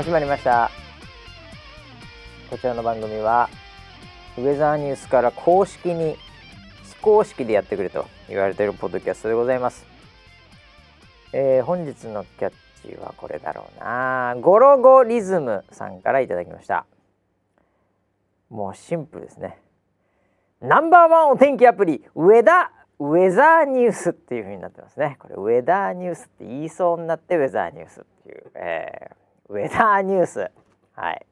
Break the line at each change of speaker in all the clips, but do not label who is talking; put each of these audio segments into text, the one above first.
始まりました。こちらの番組はウェザーニュースから公式に非公式でやってくれと言われているポッドキャストでございます、えー本日のキャッチはこれだろうな。ゴロゴリズムさんからいただきました。もうシンプルですね。ナンバーワンお天気アプリウェダウェザーニュースっていう風になってますね。これウェダーニュースって言いそうになってウェザーニュースっていう、えーウェザーニュース。はい。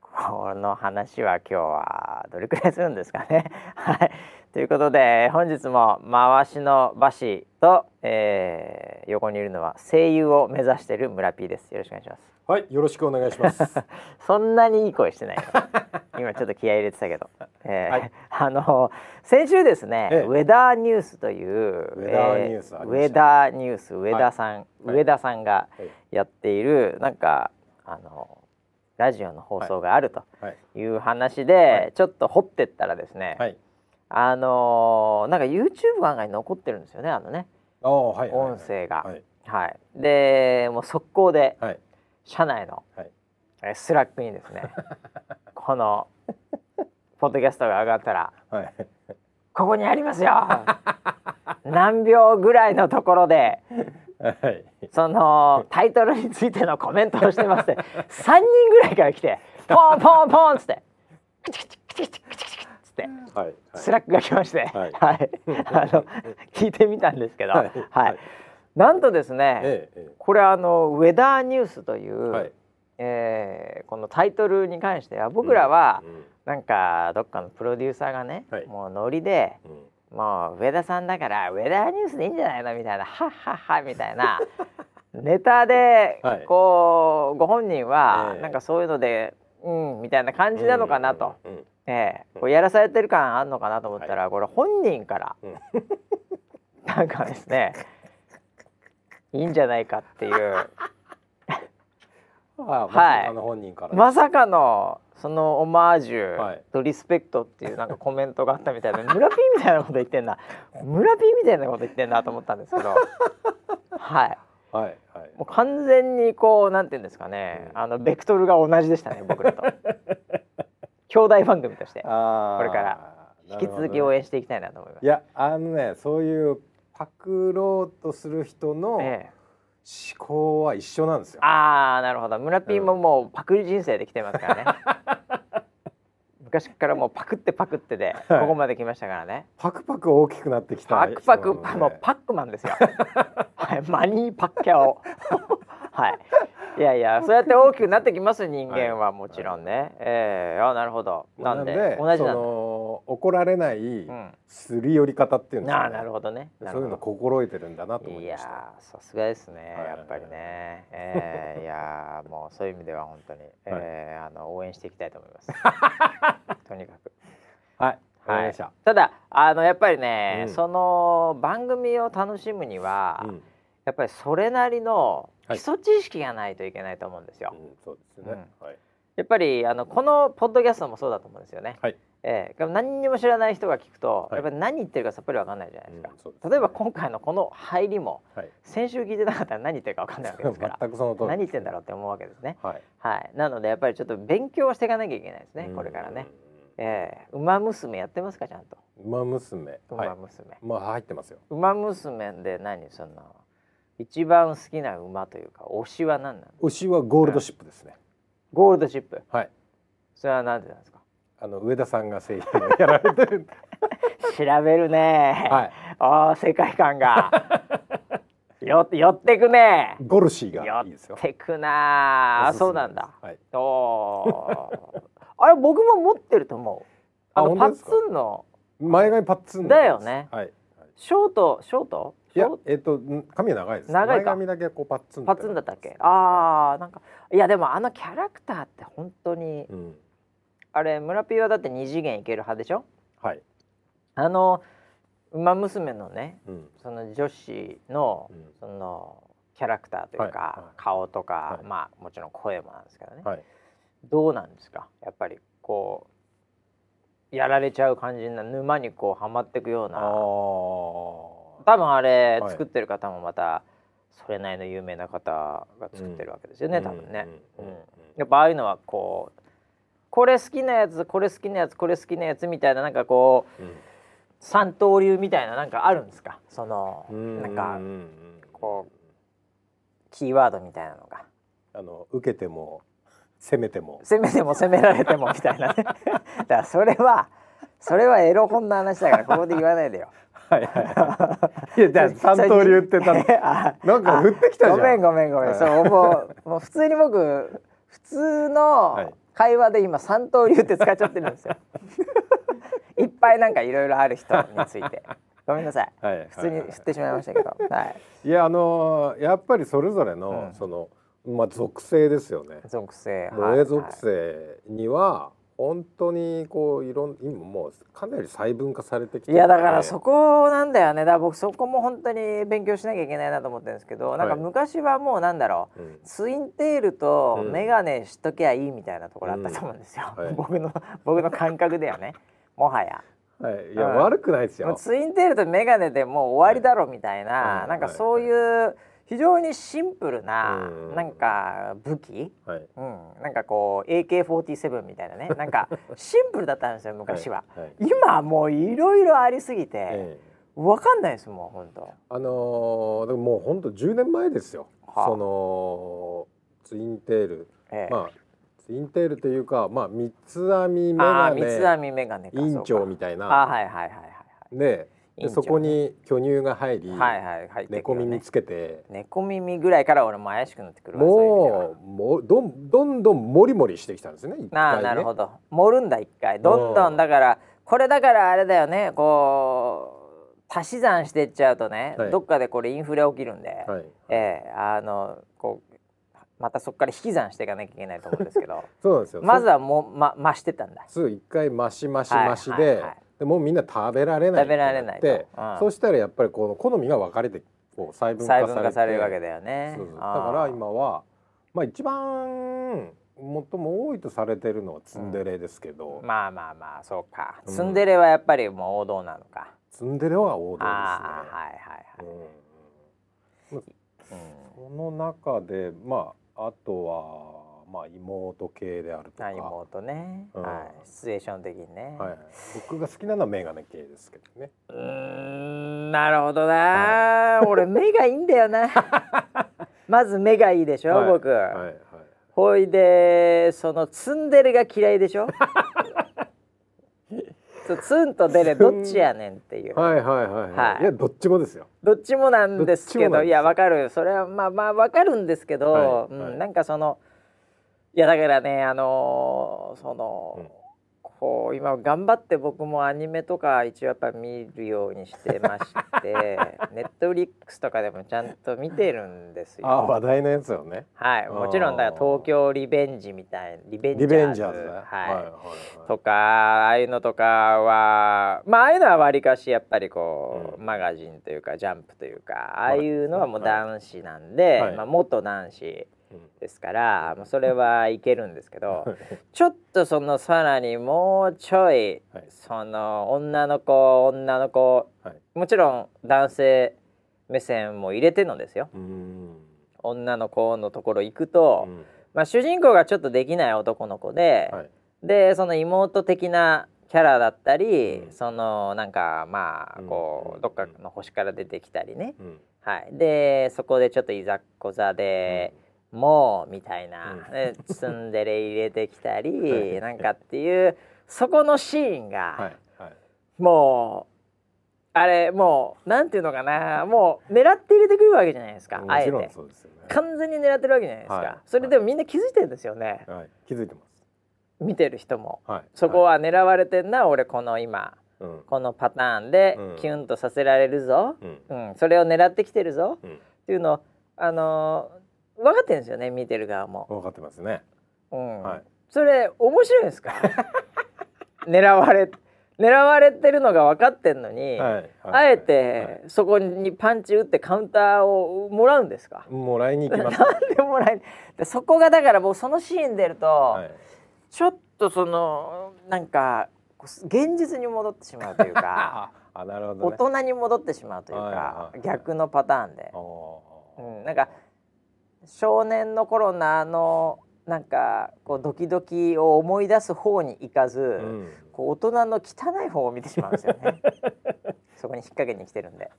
この話は今日はどれくらいするんですかね。はい。ということで本日も回しの馬氏と、えー横にいるのは声優を目指している村 P です。よろしくお願いします。
はい、よろしくお願いします。
そんなにいい声してない。よ 今ちょっと気合い入れてたけど、えー
はい。
あの先週ですね、
ええ。
ウェダーニュースという
ウェダーニュース
え
ありました
ウェダーニュース上田さん、
はい。
上田さんが
はい。
やっているなんかあのラジオの放送があると
はい、
い。う話で、
はい。
ちょっと掘ってったらですね、
はい、
あのなんか YouTube 案外残ってるんですよねあのね。
ああ、はい、はい。
音声が。
はい、
はい。でもう速攻で
はい、
社内の
はい、
えースラックにですね このポッドキャストが上がったら
はい、
ここにありますよ。何秒ぐらいのところで
はい、
そのタイトルについてのコメントをしてますって3人ぐらいから来てポンポンポンっつってクチクチクチクチクチクチクっつって
はい、
スラックが来まして、
はい、
あの聞いてみたんですけど、は
いはい
なんとですね、
ええ、
これあのウェダーニュースという、
はい、
えーこのタイトルに関しては僕らは、
うん、
なんかどっかのプロデューサーがね、
はい
もうノリで
うん、
もう上田さんだからウェダーニュースでいいんじゃないの？みたいなはっはっはみたいな ネタで
はい。
こうご本人は
ええ。
なんかそういうのでうんみたいな感じなのかなと、
うん、うん
ええ。こうやらされてる感あんのかなと思ったら、これ本人から
うん。
なんかですねいいんじゃないかっていう。は い
あの本人から。
まさかのそのオマージ
はい。
ュとリスペクトっていうなんかコメントがあったみたいで 村 P みたいなこと言ってんな。村 P みたいなこと言ってんなと思ったんですけど。はい。
はい、はい、
もう完全にこうなんていうんですかね、
うん。
あのベクトルが同じでしたね僕らと。兄弟番組として。これから。引き続き応援していきたいなと思います。
いや、あのね、そういうパクろうとする人の思
ええ、
考は一緒なんですよ。
ああなるほど村 P ももうパクリ人生で来てますからね 昔からもうパクってパクってで
はい
ここまで来ましたからね、
パクパク大きくなってきた
パクパクもうパックマンですよ。はい、マニーパッキャオ。はい。いやいや、そうやって大きくなってきます人間はもちろんね。ええあ、なるほど。なんで？同じ
そ
なんだ。
の怒られない
うん。
すり寄り方っていうんですか、
ああ、なるほどね。
そういうの
ほ
心得てるんだなと思いました。
ー、さすがですね。
はい
やっぱりね。ええ いやー、もうそういう意味では本当に、ええあの応援していきたいと思います。とにかく。
はい、
はい
た。。
ただあのやっぱりね、
うん
その番組を楽しむには、
うん、
やっぱりそれなりの
はい
基礎知識がないといけないと思うんですよ。
うんそうですね。はい。
やっぱりあのこのポッドキャストもそうだと思うんですよね。
はい。
ええ何にも知らない人が聞くと、
はい
やっぱり何言ってるかさっぱりわかんないじゃないですか。
うんですね
例えば今回のこの入りも
はい。
先週聞いてなかったら何言ってるかわかんないわけですから。何言ってんだろうって思うわけですね。
はい。
はい。なのでやっぱりちょっと勉強していかなきゃいけないですね。これからね。ええ馬娘やってますかちゃんと？
うん。馬娘。はい
馬。娘。
まあ入ってますよ。
馬娘で何その一番好きな馬というか推しは何なの？
牛はゴールドシップですね。
ゴールドチップ。
はい。
それは何でなんですか？
あの上田さんが声優をやられてる。
調べるね。
はい。
ああ世界観が よ寄ってくね
ゴルシー
寄
がいいですよ
っ。てくなあそうなんだ
はい。
おおあれ僕も持ってると思うあのパッツンの
前髪パッツン
だよね
はい。
ショートショート？
いやえっとん髪は長いです。
長い
髪だけこうパッツン。
パッツンだったっけ？ああなんかいやでもあのキャラクターって本当に
うん。
あれ村ピーはだって二次元いける派でしょ？
はい。
あの馬娘のね
うん。
その女子の
うん。
そのキャラクターというか、
はいはい。
顔とか、
はい。
まあもちろん声もなんですけどね、
はい。
どうなんですか？やっぱりこうやられちゃう感じな沼にこうはまっていくよう
あ
な。
あ。
多分あれ
はい。
作ってる方もまたそれなりの有名な方が作ってるわけですよね、
うん。
多分ね、
う
うん。ん。やっぱああいうのはこうこれ好きなやつこれ好きなやつこれ好きなやつみたいななんかこう
うん
三刀流みたいななんかあるんですか？その
うん
なん。かこうキーワードみたいなのが。
あの受けても攻めても。
攻めても攻められてもみたいなね。だからそれはそれはエロ本の話だからここで言わないでよ。
はいはいはい。いやじゃあ 三刀流ってたの？
あ
なんか降ってきたじゃん。
ごめんごめんごめん、
はい
そうもうもう普通に僕普通の
はい
会話で今三刀流って使っちゃってるんですよ。いっぱいなんかいろいろある人について。ごめんなさい。
はいはい
普通に振ってしまいましたけど。はい。
いやあのーやっぱりそれぞれの、
うん。
そのまあ属性ですよね。
属性。
萌え属性には本当にこういろん今もうかなり細分化されてきて
いやだから
そ
そこなんだよね。だから僕そこも本当に勉強しなきゃいけないなと思ってるんですけど、なんか
はい
昔はもうなんだろう。
うん。
ツインテールと
うん。
メガネしときゃいいみたいなところあったと思うんですよ、
うん。はい。
僕の 僕の感覚ではね。もはや。
はい、いや、
うん
悪くないですよ。
ツインテールとメガネでもう終わりだろみたいな、
はい。
なんかそういう非常にシンプルな、
うん。
なんか武器、
はい。
うん、なんかこう AK47 みたいなね。なんかシンプルだったんですよ昔は、
はい。はい。
今はもういろいろありすぎて、
ええ。
わかんないですもん本当。
あのーでももう本当10年前ですよ。
はあ。
そのツインテール、
ええ。
まあツインテールというか、まあ三つ編みメ
あ
ガネ。
あ三つ編みメガネか
委員長み
た
たいな。
あはいはいはいはい。
ででそこに巨乳が入り、
はいはい
猫耳つけて、
猫耳ぐらいから俺も怪しくなってくる
もうもうどんどんどんモリモリしてきたんですね。
あ
回ね。
なるほど。盛るんだ一回。どんどんだからこれだからあれだよねこう足し算してっちゃうとね、
はい。
どっかでこれインフレ起きるんで、
はい。
ええあのこうまたそこから引き算していかなきゃいけないと思うんですけど。
そうなんですよ。
まずはもう、ま、増してたんだ。
そう一回増し増し
はい
増しで、でもうみんな食べられない
食べられないと。
って
うん。
そうしたらやっぱりこの好みが分かれてこう細分化され
されるわけだよね。
だから今はまあ一番最も多いとされてるのはツンデレですけど、
まあまあまあそうか。
うん。
ツンデレはやっぱりもう王道なのか、
ツンデレは王道ですね。
はいはいはい、
うん。
うん。
その中でまああとはまあ妹系であるとか、
あ妹ね、
うん。
はい、シチュエーション的にね、
はい、僕が好きなのはメガネ系ですけどね。
うーんなるほどな、俺目がいいんだよな。まず目がいいでしょ、
はい。
僕、
はいはい。
ほいでそのツンデレが嫌いでしょ？ツンとデレどっちやねんっていう、
はいはいはいはい。
はい。
いや、どっちもですよ。
どっちもなんですけ
ど
どいやわかる。それはまあまあわかるんですけど、
はいはい。
うん、なんかそのいやだからねあのーその、
うん。
こう今頑張って僕もアニメとか一応やっぱ見るようにしてまして ネットフリックスとかでもちゃんと見てるんですよ。
あ話題のやつよね。
はい。もちろんだから東京リベンジみたいリベンジャーズ。
リベンジャーズね。
はい。
はいはい
とかああいうのとかはまあああいうのはわりかしやっぱりこう、
う
マガジンというかジャンプというかああいうのはもう男子なんで、
はい。
まあ、元男子
うん
ですからもうそれはいけるんですけどちょっとそのさらにもうちょい、
はい。
その女の子女の子
はい。
もちろん男性目線も入れてのですよ。女の子のところ行くと、
うん。
まあ、主人公がちょっとできない男の子で、
はい。
でその妹的なキャラだったり、
うん。
そのなんかまあこう、
うん。
どっかの星から出てきたりね、
うん。
はい、でそこでちょっといざっこざで、もうみたいな、
うん
でツンデレ入れてきたり、
はい
なんかっていうそこのシーンが、
はいはい。
もうあれもうなんていうのかなもう狙って入れてくるわけじゃないですかあえて
ね。
完全に狙ってるわけじゃないですか、
はい
それでもみんな気づいてるんですよね、
はい。気づいてます。
見てる人も。
はい。
そこは狙われてんな、俺この今
うん。
このパターンで
うん
キュンとさせられるぞ、
うん。
うんそれを狙ってきてるぞ
うん。
っていうのをあのー分かってるんですよね見てる側も、
分かってますね。
うん
はい
それ面白いんですか？狙われ狙われてるのが分かってんのに、
はい。
あえてそこにパンチ打ってカウンターをもらうんですか？
もらいに行きます。
なんでもらえでそこがだからもうそのシーン出ると、
はい。
ちょっとそのなんか現実に戻ってしまうというか
あ、あなるほど
大
ね。
人に戻ってしまうというか、
はいはいはい
逆のパターンでうん、なんか少年の頃のあのなんかこうドキドキを思い出す方に行かず、
うん。
こう大人の汚い方を見てしまうんですよね。そこに引っ掛けに来てるんで。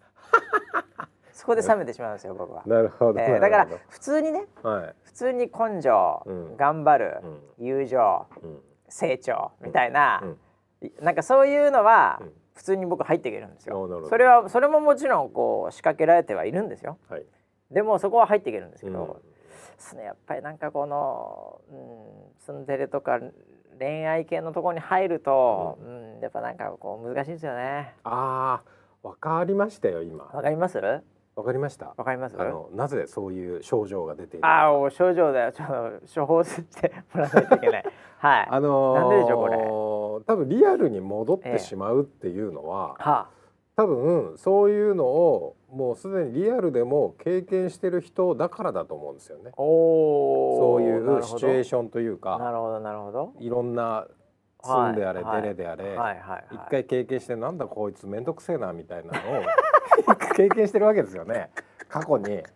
そこで冷めてしまうんですよ僕は、
なるほど、
えーだから普通にね
はい。
普通に根性、
うん。
頑張る、
うん。
友情
うん。
成長みたいな、
うん。
なんかそういうのは
うん。
普通に僕入っていけるんですよ。それはそれももちろんこう仕掛けられてはいるんですよ。
はい
でもそこは入っていけるんですけど、
うん。
そのやっぱりなんかこの、うん、ツンデレとか恋愛系のところに入ると、うん。やっぱなんかこう難しいですよね。
ああわかりましたよ今。
わかります？わ
わかりました。
かります？
あのなぜそういう症状が出ている
ああお症状だよ。ちょっと処方してもらわないといけない。はい。
あのー
なんででしょうこ
多分リアルに戻っ
ええ
てしまうっていうのは、
は
多分そういうのをもうすでにリアルでも経験してる人だからだと思うんですよね。そういうシチュエー
シ
ションという
な
か
るほどなるほど。
いろんなツンであれ、
はい。
デレであれ、
はいはいはい。
一回経験してなんだこいつ面倒くせえなみたいなのを 経験してるわけですよね。過去に。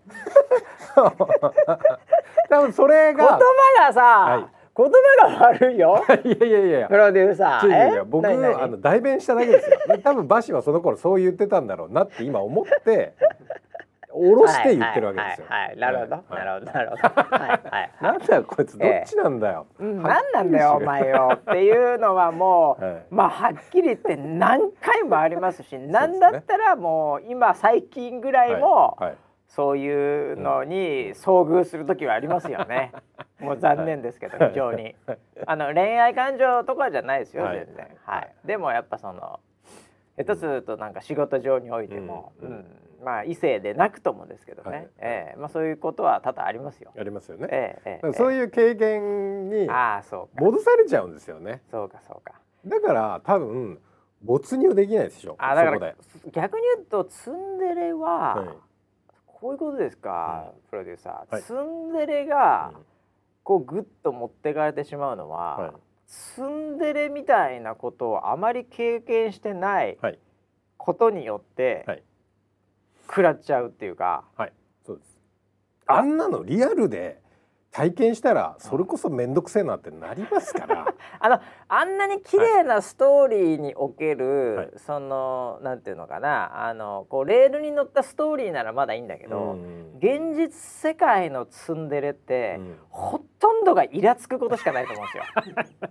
多分それ
言葉
が
がさ、
はい
言葉が悪いよ。
いやいやいや。いや
プロデューサー。
いやいや僕あの代弁しただけですよ。で多分バシはその頃そう言ってたんだろうなって今思って 下ろして言ってるわけですよ。
はいなるほど、
はい。
なるほどなるほど。はいはい
なんだよこいつどっちなんだよ。
うんなんだよお前よ。っていうのはもう、
はい。
まあはっきり言って何回もありますし何だったらもう今最近ぐらいも、
はいはい
そういうのに遭遇する時はありますよね。もう残念ですけど非常に。あの恋愛感情とかじゃないですよ
はい
全然。はい。でもやっぱその下手するとなんか仕事上においても、
う
うんんまあ異性でなくともですけどね。
はい
ええまあそういうことは多々ありますよ。
ありますよね。
ええ
そういう経験に戻されちゃうんですよね。
そうかそうか。
だから多分没入できないでしょ。
あだから
で。
逆に言うとツンデレは、
はい
こういうことですか、
うん。
プロデューサー、
はい。
ツンデレが
うん。
こうグッと持ってかれてしまうのは、
はい。
ツンデレみたいなことをあまり経験してない
はい。
ことによって、
はい。
食らっちゃうっていうか。
はい。そうです。
あ
あんなのリアルで体験したらそれこそ面倒くせえなってなりますから。
あのあんなに綺麗なストーリーにおける、
はい。
そのなんていうのかなあのこうレールに乗ったストーリーならまだいいんだけど、
うん
現実世界のツンデレって、
うん。
ほとんどがイラつくことしかないと思うんですよ。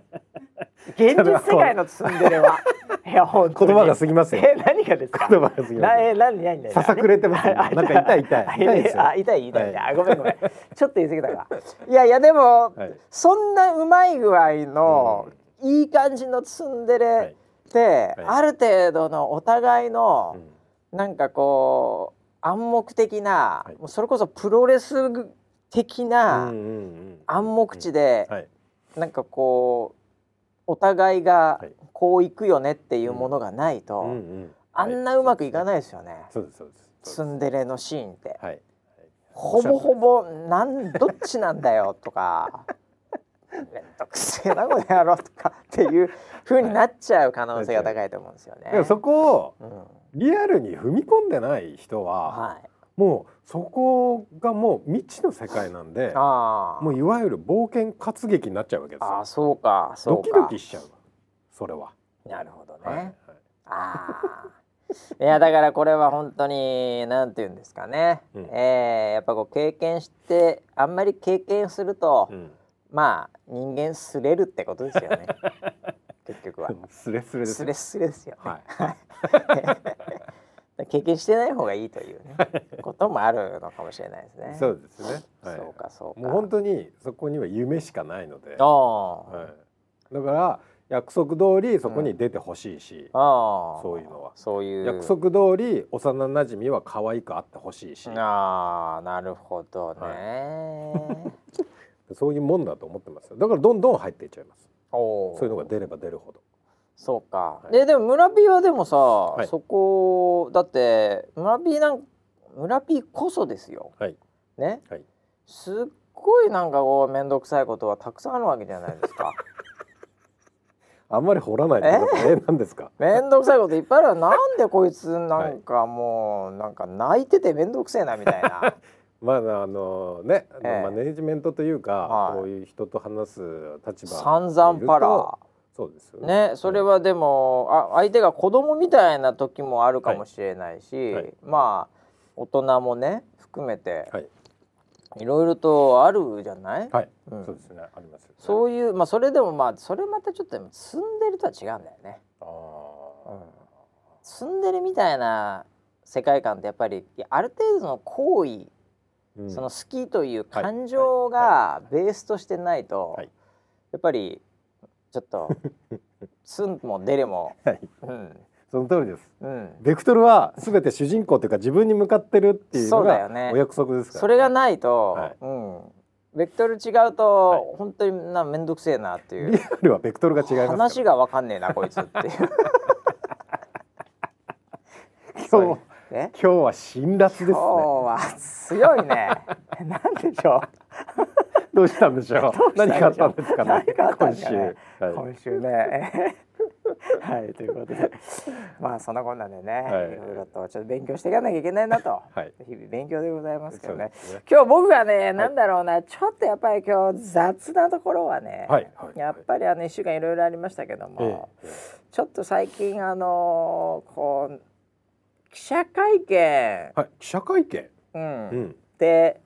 現実世界のツンデレは。いや本当に
言葉が過ぎますよ。
え何がですか？
言葉が過ぎます
え何何何？
ささくれてますなんか痛い痛い
あ
痛いですよ
あ痛い痛い痛い。
はい
あごめんごめん。ちょっと言い過ぎたか。いやいやでも、
はい
そんなうまい具合の、いい感じのツンデレ
はい
って、
はい
ある程度のお互いの、
うん
なんかこう暗黙的な、
はい
もうそれこそプロレス的
うん
な暗黙知で、
はい。
なんかこうお互いが
はい。
こういくよねっていうものがないと、あんなうまくいかないですよね、
そうですそうです。
ツンデレのシーンって。
はい。
ほぼほぼなんどっちなんだよとか めんどくせえなこの野郎とかっていう風になっちゃう可能性が高いと思うんですよね。
だからそこを
うん。
リアルに踏み込んでない人は
はい、
もうそこがもう未知の世界なんでもういわゆる冒険活劇になっちゃうわけですよ。
あーそうかそうか。
ドキドキしちゃうそれは。
なるほどね。
はいはい。
ああ。いやだからこれは本当になんて言うんですかね、
うん。
えーやっぱこう経験してあんまり経験すると、
うん。
まあ人間すれるってことですよね。結局は。
スレスレです
スレスレですよね、
はい
経験してない方がいいというねこともあるのかもしれないですね。
そうですね。はい。
そうかそうか。
もう本当にそこには夢しかないので。
ああ、
はい、だから約束通りそこに出てほしいし、
ああ
そういうのは。
そういう。
約束通り幼馴染は可愛くあってほしいし。
ああなるほどね、
そういうもんだと思ってますよ。だからどんどん入っていっちゃいます。そういうのが出れば出るほど
そうか、
はい。
ででも村 P はでもさ、
い。
そこだって村 P なん村 P こそですよ。
はい。
ね、
はい。
すっごいなんかこう面倒くさいことはたくさんあるわけじゃないですか。
あんまり掘らないでえ？何ですか？
面倒くさいこといっぱいあるわなんでこいつなんか もうなんか泣いてて面倒くせえなみたいな。
まああのね、
ええ。
マネージメントというか、
はい。
こういう人と話す立場
散々パラ
そうですよ
ね。それはでもあ相手が子供みたいな時もあるかもしれないし、
はい。はい。
まあ大人もね含めて
はい。
いろいろとあるじゃない、
はい、
うん。
そうですね。ありますよね。
そういうまあそれでもまあそれまたちょっと積んでるとは違うんだよね。
あー。
積ん。でるみたいな世界観ってやっぱりある程度の行為、
うん。
その好きという感情がベースとしてないと、
はい。
やっぱりちょっと ツンも出れも、
はい。
うん。
その通りです。
うん、
ベクトルはすべて主人公というか自分に向かってるっていうの
そうだよね。
がお約束ですから、
それがないと、
はい。
うん、ベクトル違うと、
はい。
本当にな面倒くせえなっていう。
リアルはベクトルが違います
話がわかんねえな こいつっていう。
今日
え
今日は辛辣ですね。
今日は強いね。なんでしょう。
どうしたんでしょう？何かあったんですかね？
何かあったん
今週、はい、
今週ね。はいということで、まあそんなこんなでね、
はい。
い、ろいろとちょっと勉強していかなきゃいけないなと、
はい。
日々勉強でございますけどね。
ね。
今日僕がね、なんだろうな、ちょっとやっぱり今日雑なところはね、
はい。はい。
やっぱりあの一週間いろいろありましたけども、
ええ。
ちょっと最近あのこう記者会見、
はい。記者会見？
うん。
うん。
って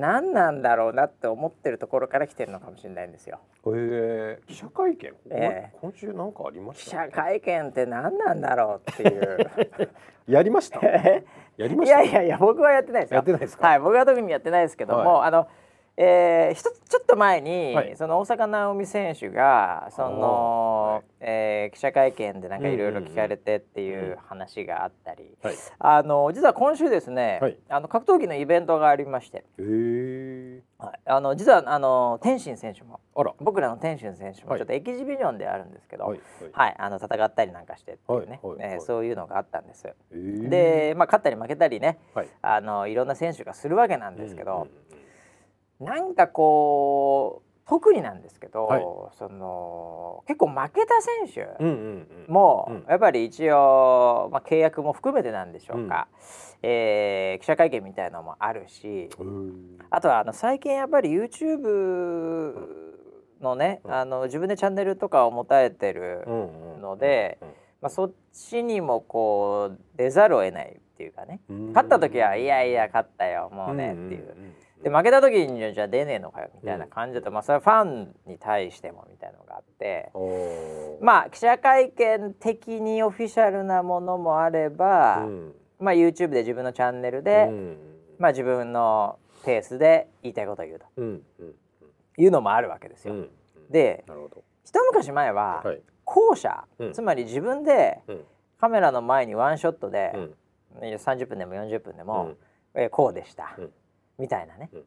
何なんだろうなって思ってるところから来てるのかもしれないんですよ。
えー、記者会見、
ええ
今週なんかありま
記
した、
者会見って何なんだろうっていう。
やりました？
え
やりました？
いやいやいや僕はやってないですよ。
やってないですか？
はい僕は特にやってないですけども、あの。えー、一つちょっと前に、
はい。
その大坂なおみ選手がその、
はい
えー記者会見でなんかいろいろ聞かれてっていう話があったり、
はい。
あの実は今週ですね、
はい。
あの格闘技のイベントがありまして、
えー、
はい、あの実はあの天心選手も。
あら。
僕らの天心選手も
はい。
ちょっとエキジビジョンであるんですけど、は
はい。い。
あの戦ったりなんかしてっていうね、えーそういうのがあったんです。
えー、
で、まあ、勝ったり負けたりね
はい。
あのいろんな選手がするわけなんですけど、
うんうん。
なんかこう特になんですけど、
はい。
その結構負けた選手
うんうんうん。
も、
うん。
やっぱり一応、まあ、契約も含めてなんでしょうか、えー記者会見みたいのもあるし
うん。
あとはあの最近やっぱり YouTube のね、
うん。
あの自分でチャンネルとかを持たれてる
うんうん
ので、そっちにもこう出ざるを得ないっていうかね。
うん。
勝った時はいやいや勝ったよもうねっていう。で負けた時にじゃあ出ねえのかよみたいな感じだと、まあそれはファンに対してもみたいなのがあってまあ記者会見的にオフィシャルなものもあれば、
うん。
まあ YouTube で自分のチャンネルで、
うん。
まあ自分のペースで言いたいことを言うと。
うんうん
いうのもあるわけですよ。
うん
で一昔前は
はい。
後者、
うん。
つまり自分で
うん。
カメラの前にワンショットで
う、ん。
30分でも40分でも、
うん。
えーこうでした、
うん
みたいなね、
うん。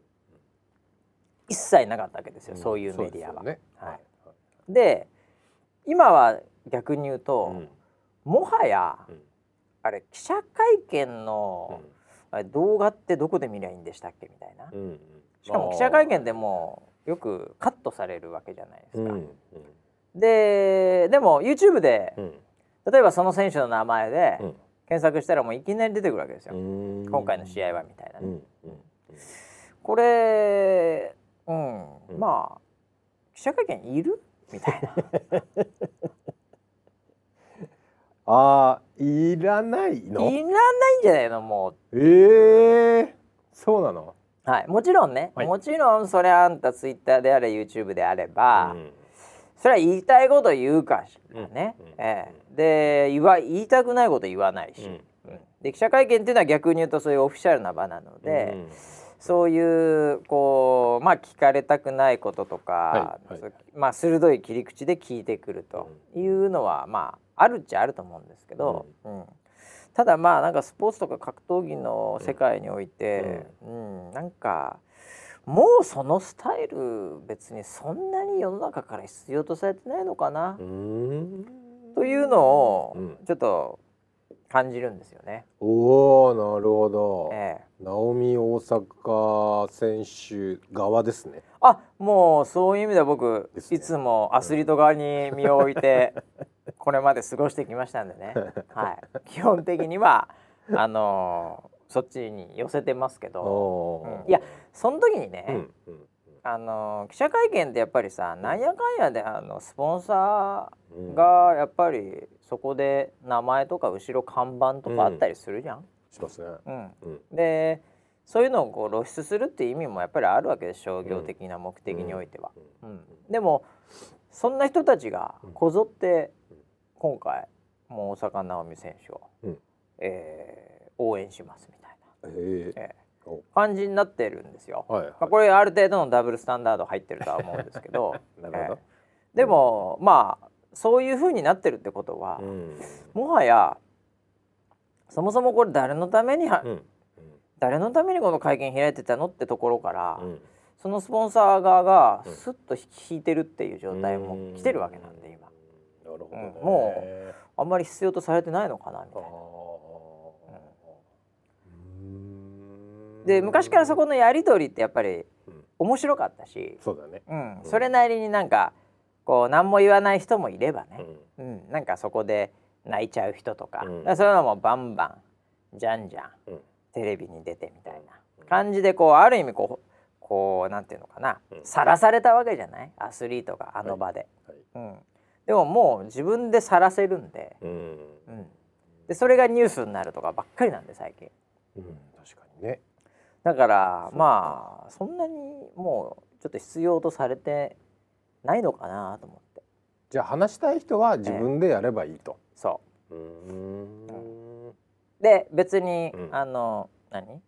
一切なかったわけですよ、そういうメディアは。
ね
はい。で今は逆に言うと、
うん。
もはや
うん。
あれ記者会見の、あれ動画ってどこで見りゃいいんでしたっけみたいな、
うんうん。
しかも記者会見でもよくカットされるわけじゃないですか。
うん
ででも YouTube で
うん。
例えばその選手の名前で
うん。
検索したらもういきなり出てくるわけですよ、
うん。
今回の試合はみたいなね、
うんうん
これ、うん。
うん。
まあ記者会見いる？みたいな。
あーいらないの？
いらないんじゃないの？も
えー、そうなの？
う、はい、もちろんね、
はい。
もちろんそれあんたツイッターであれ YouTube であれば、
うん。
それは言いたいこと言うかしらね、
うん。うん。
ええ。で言わ言いたくないこと言わないし、
うん。
うん。で記者会見っていうのは逆に言うとそういうオフィシャルな場なので、
うん
そういうこうまあ聞かれたくないこととか、
はいはい。
まあ鋭い切り口で聞いてくるというのは、まああるっちゃあると思うんですけど、うん。ただまあなんかスポーツとか格闘技の世界において、うん。なんかもうそのスタイル別にそんなに世の中から必要とされてないのかな、
うん。
というのを
うん。
ちょっと感じるんですよね。
おおなるほど、
ええ。
ナオミ大阪選手側ですね。
あもうそういう意味では僕、
ね。
いつもアスリート側に身を置いてこれまで過ごしてきましたんでね、はい、基本的にはあのーそっちに寄せてますけど、うん。いやその時にね、
うんうん
あの記者会見ってやっぱりさなんやかんやであのスポンサ
うん。
ーがやっぱりそこで名前とか後ろ看板とかあったりするじゃん？
しますね。
うん。
うん。
でそういうのをこう露出するっていう意味もやっぱりあるわけです商業的な目的においては。うん。でもそんな人たちがこぞって今回もう大坂なおみ選手を、
うん。
えー応援しますみたい
え。
な、え。
お。
ー感じになってるんですよ。
はいはい。
まあ、これある程度のダブルスタンダード入ってるとは思うんですけど。
なるほど。
えーでもまあそういう風になってるってことは、
うん。
もはやそもそもこれ誰のためには、
うん。
誰のためにこの会見開いてたのってところから、
うん。
そのスポンサー側が
うん。
スッと引いてるっていう状態も来てるわけなんで今。
なるほどね。
うんもあんまり必要とされてないのかなみたいな。で昔からそこのやり取りってやっぱり
うん。
面白かったし、
そうだね。
うん、
うん。
それなりになんかこう何も言わない人もいればね、
うん。
うん。なんかそこで泣いちゃう人とか,、
うん。
そういうのもバンバンじゃんじゃん
うん。
テレビに出てみたいな感じでこうある意味こうこうなんていうのかな。
うん。
さらされたわけじゃない？アスリートがあの場で、
はい
うん、でももう自分でさらせるんで,、
うん。
うん、でそれがニュースになるとかばっかりなんで最近。
うん。確かにね。
だからまあそんなにもうちょっと必要とされてないのかなと思って。
じゃあ話したい人は自分でやればいいと。
そう。
うん。
で別に、
うん。
あの何？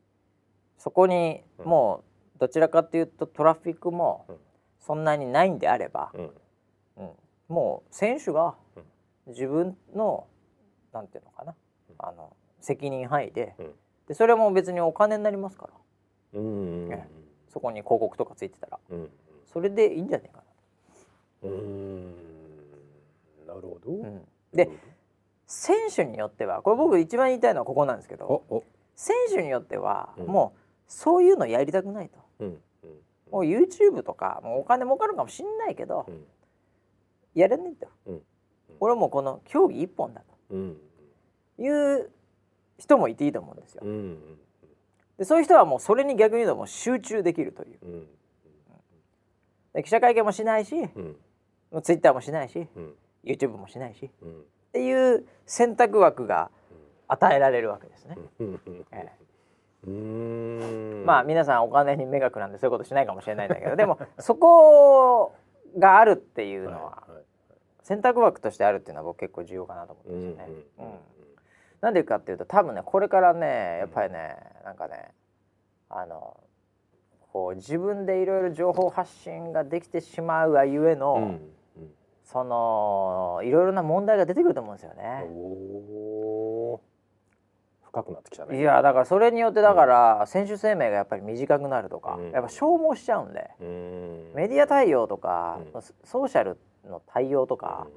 そこに
うん。
もうどちらかっていうとトラフィックも
うん。
そんなにないんであれば、
うん。
うん。もう選手が
うん。
自分のなんていうのかな、
うん。
あの責任範囲で,、
うん。
でそれも別にお金になりますから。
うん
えそこに広告とかついてたら。
うん
それでいいんじゃないか
うん。なるほど。
な。うん、で選手によってはこれ僕一番言いたいのはここなんですけど選手によっては
うん。
もうそういうのやりたくないと。
うん。うん。
もう YouTube とかもうお金儲かるかもしんないけど、
うん。
やれねえと、
うん。
俺はもうこの競技一本だ
うん。
という人もいていいと思うんですよ。
う。ん。
でそういう人はもうそれに逆に言うともう集中できるという。記者会見もしないし
うん
もう Twitter もしないし
うん。
YouTube もしないし。っ
うん。
ていう選択枠が与えられるわけですね。
うん。
え
うん。
まあ皆さんお金に目がくなんでそういうことしないかもしれないんだけどでも そこがあるっていうのは
はいはい
選択枠としてあるっていうのは僕結構重要かなと思うんですよね。うん。なんでかっていうと多分ねこれからねやっぱりねなんかねあのこう自分でいろいろ情報発信ができてしまうがゆえの、
うんうん
そのいろいろな問題が出てくると思うんですよね。
深くなってきたね。
いやだからそれによってだから選手生命がやっぱり短くなるとか、
うん。
やっぱ消耗しちゃうんで、
うん。
メディア対応とか、
うん。
ソーシャルの対応とか、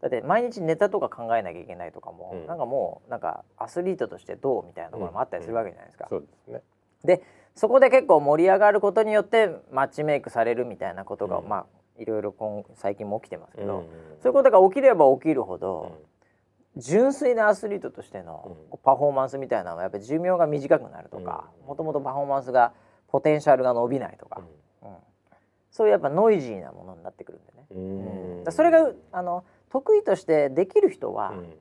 だって毎日ネタとか考えなきゃいけないとかも、
うん。
なんかもうなんかアスリートとしてどうみたいなところもあったりするわけじゃないですか。
そうですね。
でそこで結構盛り上がることによってマッチメイクされるみたいなことが、
うん。
まあいろいろ今最近も起きてますけど、
うん
そういうことが起きれば起きるほ
う
ど
ん、
純粋なアスリートとしての
うん。
パフォーマンスみたいなのはやっぱり寿命が短くなるとか
うん。
もともとパフォーマンスがポテンシャルが伸びないとか、うん。そういうやっぱノイジーなものになってくるんでね、
う
うん。それがあの得意としてできる人は
うん。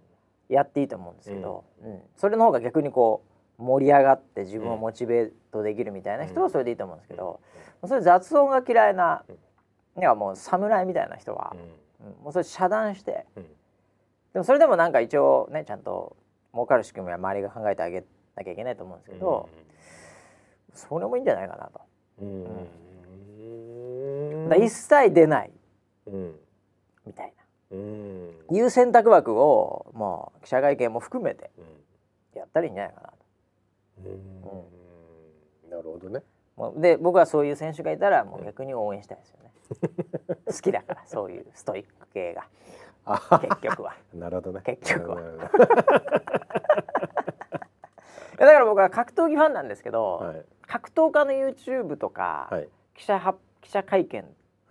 やっていいと思うんですけど、うん。それの方が逆にこう盛り上がって自分をモチベートできるみたいな人はそれでいいと思うんですけど、それ雑音が嫌いな、いやもう侍みたいな人は、うん。もうそれ遮断して
うん。
でもそれでもなんか一応ねちゃんと儲かる仕組みは周りが考えてあげなきゃいけないと思うんですけど、それもいいんじゃないかなと。
うん。
だ一切出ない
うん
みたい
うん。
ないう選択枠をもう記者会見も含めてやったらいいんじゃないかなと。
うん。なるほどね。
もうで僕はそういう選手がいたらもう逆に応援したいですよね。好きだからそういうストイック系が。
あ
結局は。
なるほどね。
結局は。だから僕は格闘技ファンなんですけど、
はい。
格闘家の YouTube とか、
はい。
記者は記者会見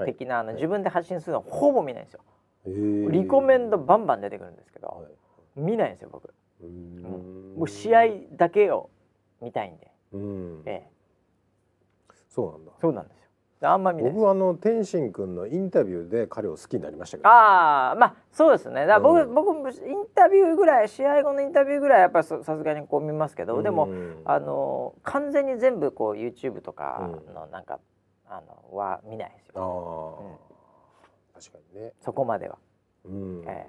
的な、あの
はい。
自分で発信するのほぼ見ないんですよ。リコメンドバンバン出てくるんですけど、
はい。
見ないんですよ僕。
うん。
もう試合だけを見たいんで、
うん。
ええ、
そうなんだ。
そうなんですあんま見ない。
僕はあの天心くんのインタビューで彼を好きになりましたけど。
ああまあそうですね。だから僕,、
うん。
僕もインタビューぐらい試合後のインタビューぐらいやっぱりささすがにこう見ますけど、でも
うん
あの完全に全部こう YouTube とかのなんか、あのは見ないです
あ
よ
ー確かにね。
そこまでは、
うん。
え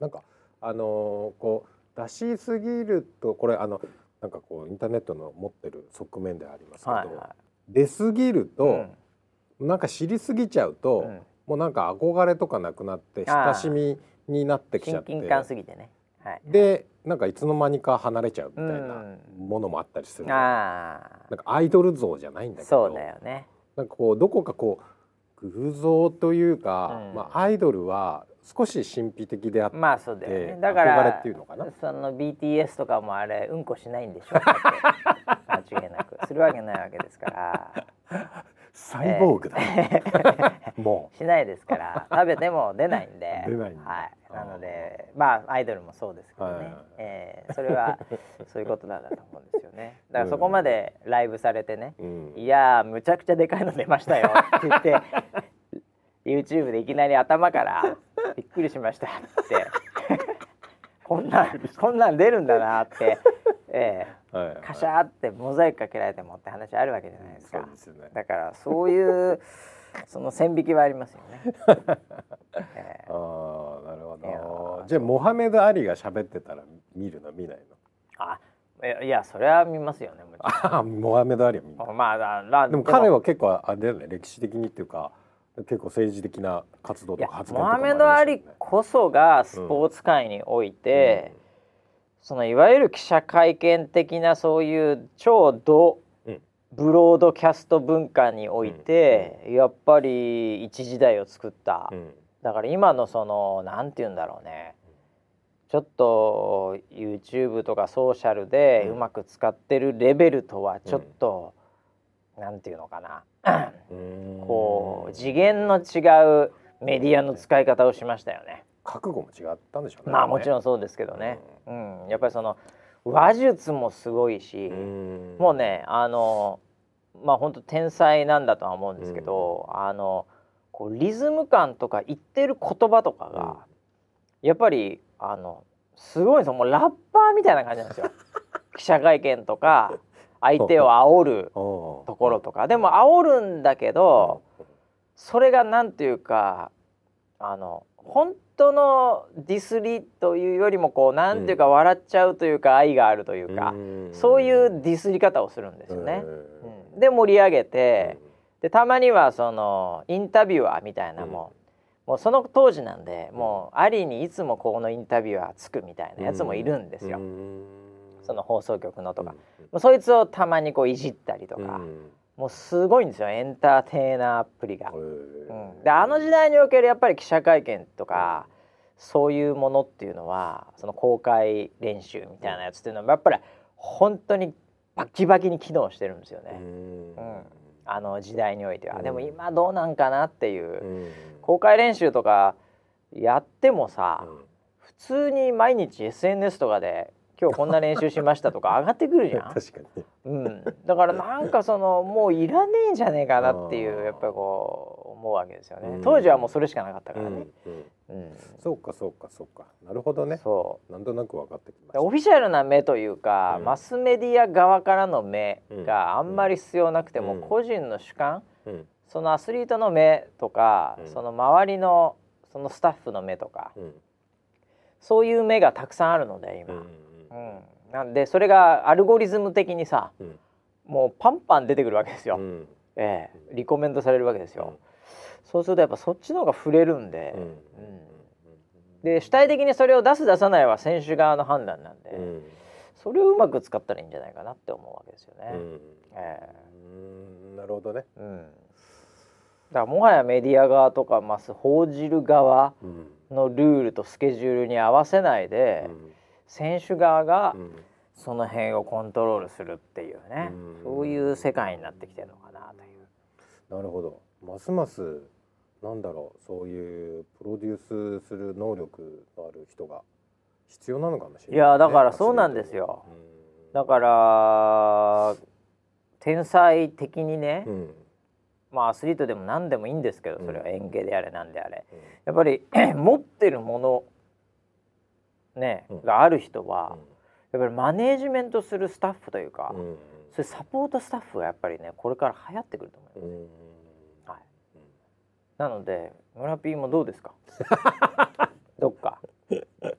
なんかあのーこう出しすぎるとこれあのなんかこうインターネットの持ってる側面ではありますけど、
はいは
出すぎる
い、
と、なんか知りすぎちゃうと、
うん。うん
もうなんか憧れとかなくなって親しみになってきちゃって。
親近感すぎてね、はい、
でなんかいつの間にか離れちゃうみたいな
うん。
ものもあったりする、
あ
なんかアイドル像じゃないんだ
あ
けど
そうだよね。
なんかこうどこかこう偶像というか、
うん。
まあ、アイドルは少し神秘的であって、
まあそうだよね。
で
だから
憧れっていうのかな？
その BTS とかもあれうんこしないんでしょ？だって。間違いなく。するわけないわけですから。
サイボーグだ、も
しないですから。食べても出ないんで。
出ない
はい、なのでまあアイドルもそうですけどね、
はい。はい
え。ーそれはそういうことなんだと思うんですよね。だからそこまでライブされてね、
う、うん。
いやーむちゃくちゃでかいの出ましたよって言って YouTube でいきなり頭からびっくりしましたって。こんなんこんなん出るんだなって、え
はいはい。
ー、カシャーってモザイクかけられてもって話あるわけじゃないですか。
で。すよね。
だからそういうその線引きはありますよね。え
ああなるほど。
ー
じゃあモハメド・アリが喋ってたら見るの？見ないの？
あいやいやそれは見ますよねもち
ああ モハメド・アリは見ない。
ろん。まあ
でも彼は結構あれだよね。歴史的にっていうか結構政治的な活動とか発言とかも
モハメド・アリこそがスポーツ界において、そのいわゆる記者会見的なそういう超ド、
うん。
ブロードキャスト文化において、やっぱり一時代を作った、
うん。うん
だから今のそのなんて言うんだろうね。ちょっと YouTube とかソーシャルでうまく使ってるレベルとはちょっと、なんていうのかな。
うん。
こう次元の違うメディアの使い方をしましたよね。
覚悟も違ったんでしょうね。
まあもちろんそうですけどね、うん。やっぱりその話術もすごいし、
ん。
もうねあのまあ本当天才なんだとは思うんですけど、あのこうリズム感とか言ってる言葉とかが、やっぱりあのすごいんですよ。もうラッパーみたいな感じなんですよ。記者会見とか相手を煽る
と
ところとか。でも煽るんだけどそれがなんていうかあの本当のディスりというよりもこうなんていうか笑っちゃうというか愛があるというか、そういうディスり方をするんですよね。うん。で盛り上げて、でたまにはそのインタビュアーみたいなもう,、もうその当時なんでもうアリにいつもこのインタビュアーつくみたいなやつもいるんですよ、その放送局のとか、もうそいつをたまにこういじったりとか、もうすごいんですよエンターテイナーっぷりが。うん、であの時代におけるやっぱり記者会見とか、そういうものっていうのはその公開練習みたいなやつっていうのはやっぱり本当にバキバキに機能してるんですよね、うん。あの時代においては。でも今どうなんかなっていう、公開練習とかやってもさ、普通に毎日 SNS とかで今日こんな練習しましたとか 上がってくるじゃん。
確かに
うん、だからなんかそのもういらねえんじゃねえかなっていうやっぱりこう思うわけですよね、
うん。
当時はもうそれしかなかったからね、
うん
うん。
そうかそうかそうか。なるほどね。
そ
なんとなく分かってきま
う
した。
オフィシャルな目というか、
うん。
マスメディア側からの目があんまり必要なくても、
うん。
個人の主観
うん。
そのアスリートの目とか、
うん。
その周りのそのスタッフの目とか、
うん。
そういう目がたくさんあるので今、
うん。
うんなんでそれがアルゴリズム的にさ
うん。
もうパンパン出てくるわけですよ、
うん。
ええ。リコメンドされるわけですよ、
うん。
そうするとやっぱそっちの方が触れるんで、
うん。
うん。で主体的にそれを出す出さないは選手側の判断なんで、
うん。
それをうまく使ったらいいんじゃないかなって思うわけですよね。
うん。
え
うん。なるほどね。
えうん、だからもはやメディア側とかます報じる側
うん。
のルールとスケジュールに合わせないで、選手側が
うん。
その辺をコントロールするっていうね、
うん。
そういう世界になってきてるのかなという。
なるほど。ますますなんだろうそういうプロデュースする能力のある人が必要なのかもしれないね、
いやだからそうなんですよ。
アスリートに
だから天才的にね、
うん。
まあアスリートでも何でもいいんですけどそれは演芸であれ何であれ、
うん。
やっぱり 持ってるものね、
うん。
がある人は、やっぱりマネージメントするスタッフというか、
うん。
そういうサポートスタッフがやっぱりねこれから流行ってくると思います。
うん。
はい、なので村 P もどうですか？どっか？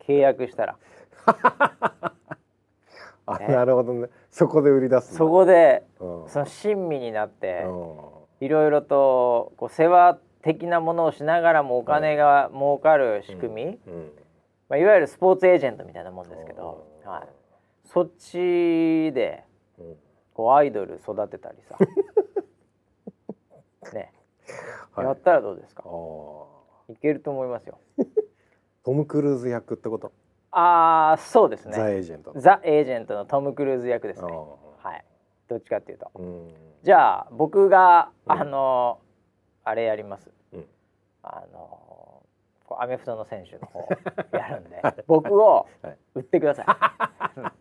契約したら。
あ
ね。
なるほどね。そこで売り出す
そこで
うん。
その親身になって
うん。
いろいろとこう世話的なものをしながらもお金が儲かる仕組み、
うん
まあ、いわゆるスポーツエージェントみたいなもんですけど、
う。ん
はい、そっちで
うん。
こうアイドル育てたりさ。ね、
はい。
やったらどうですか？いけると思いますよ。
トム・クルーズ役ってこと？
ああそうです
ザ・
ね
エージェント
ザ・エージェントのトム・クルーズ役ですね。
あ
はい。どっちかっていうと。じゃあ僕が、
うん。
あのあれやります、
うん。
あのアメフトの選手の方 やるんで。僕を
はい。
売ってください。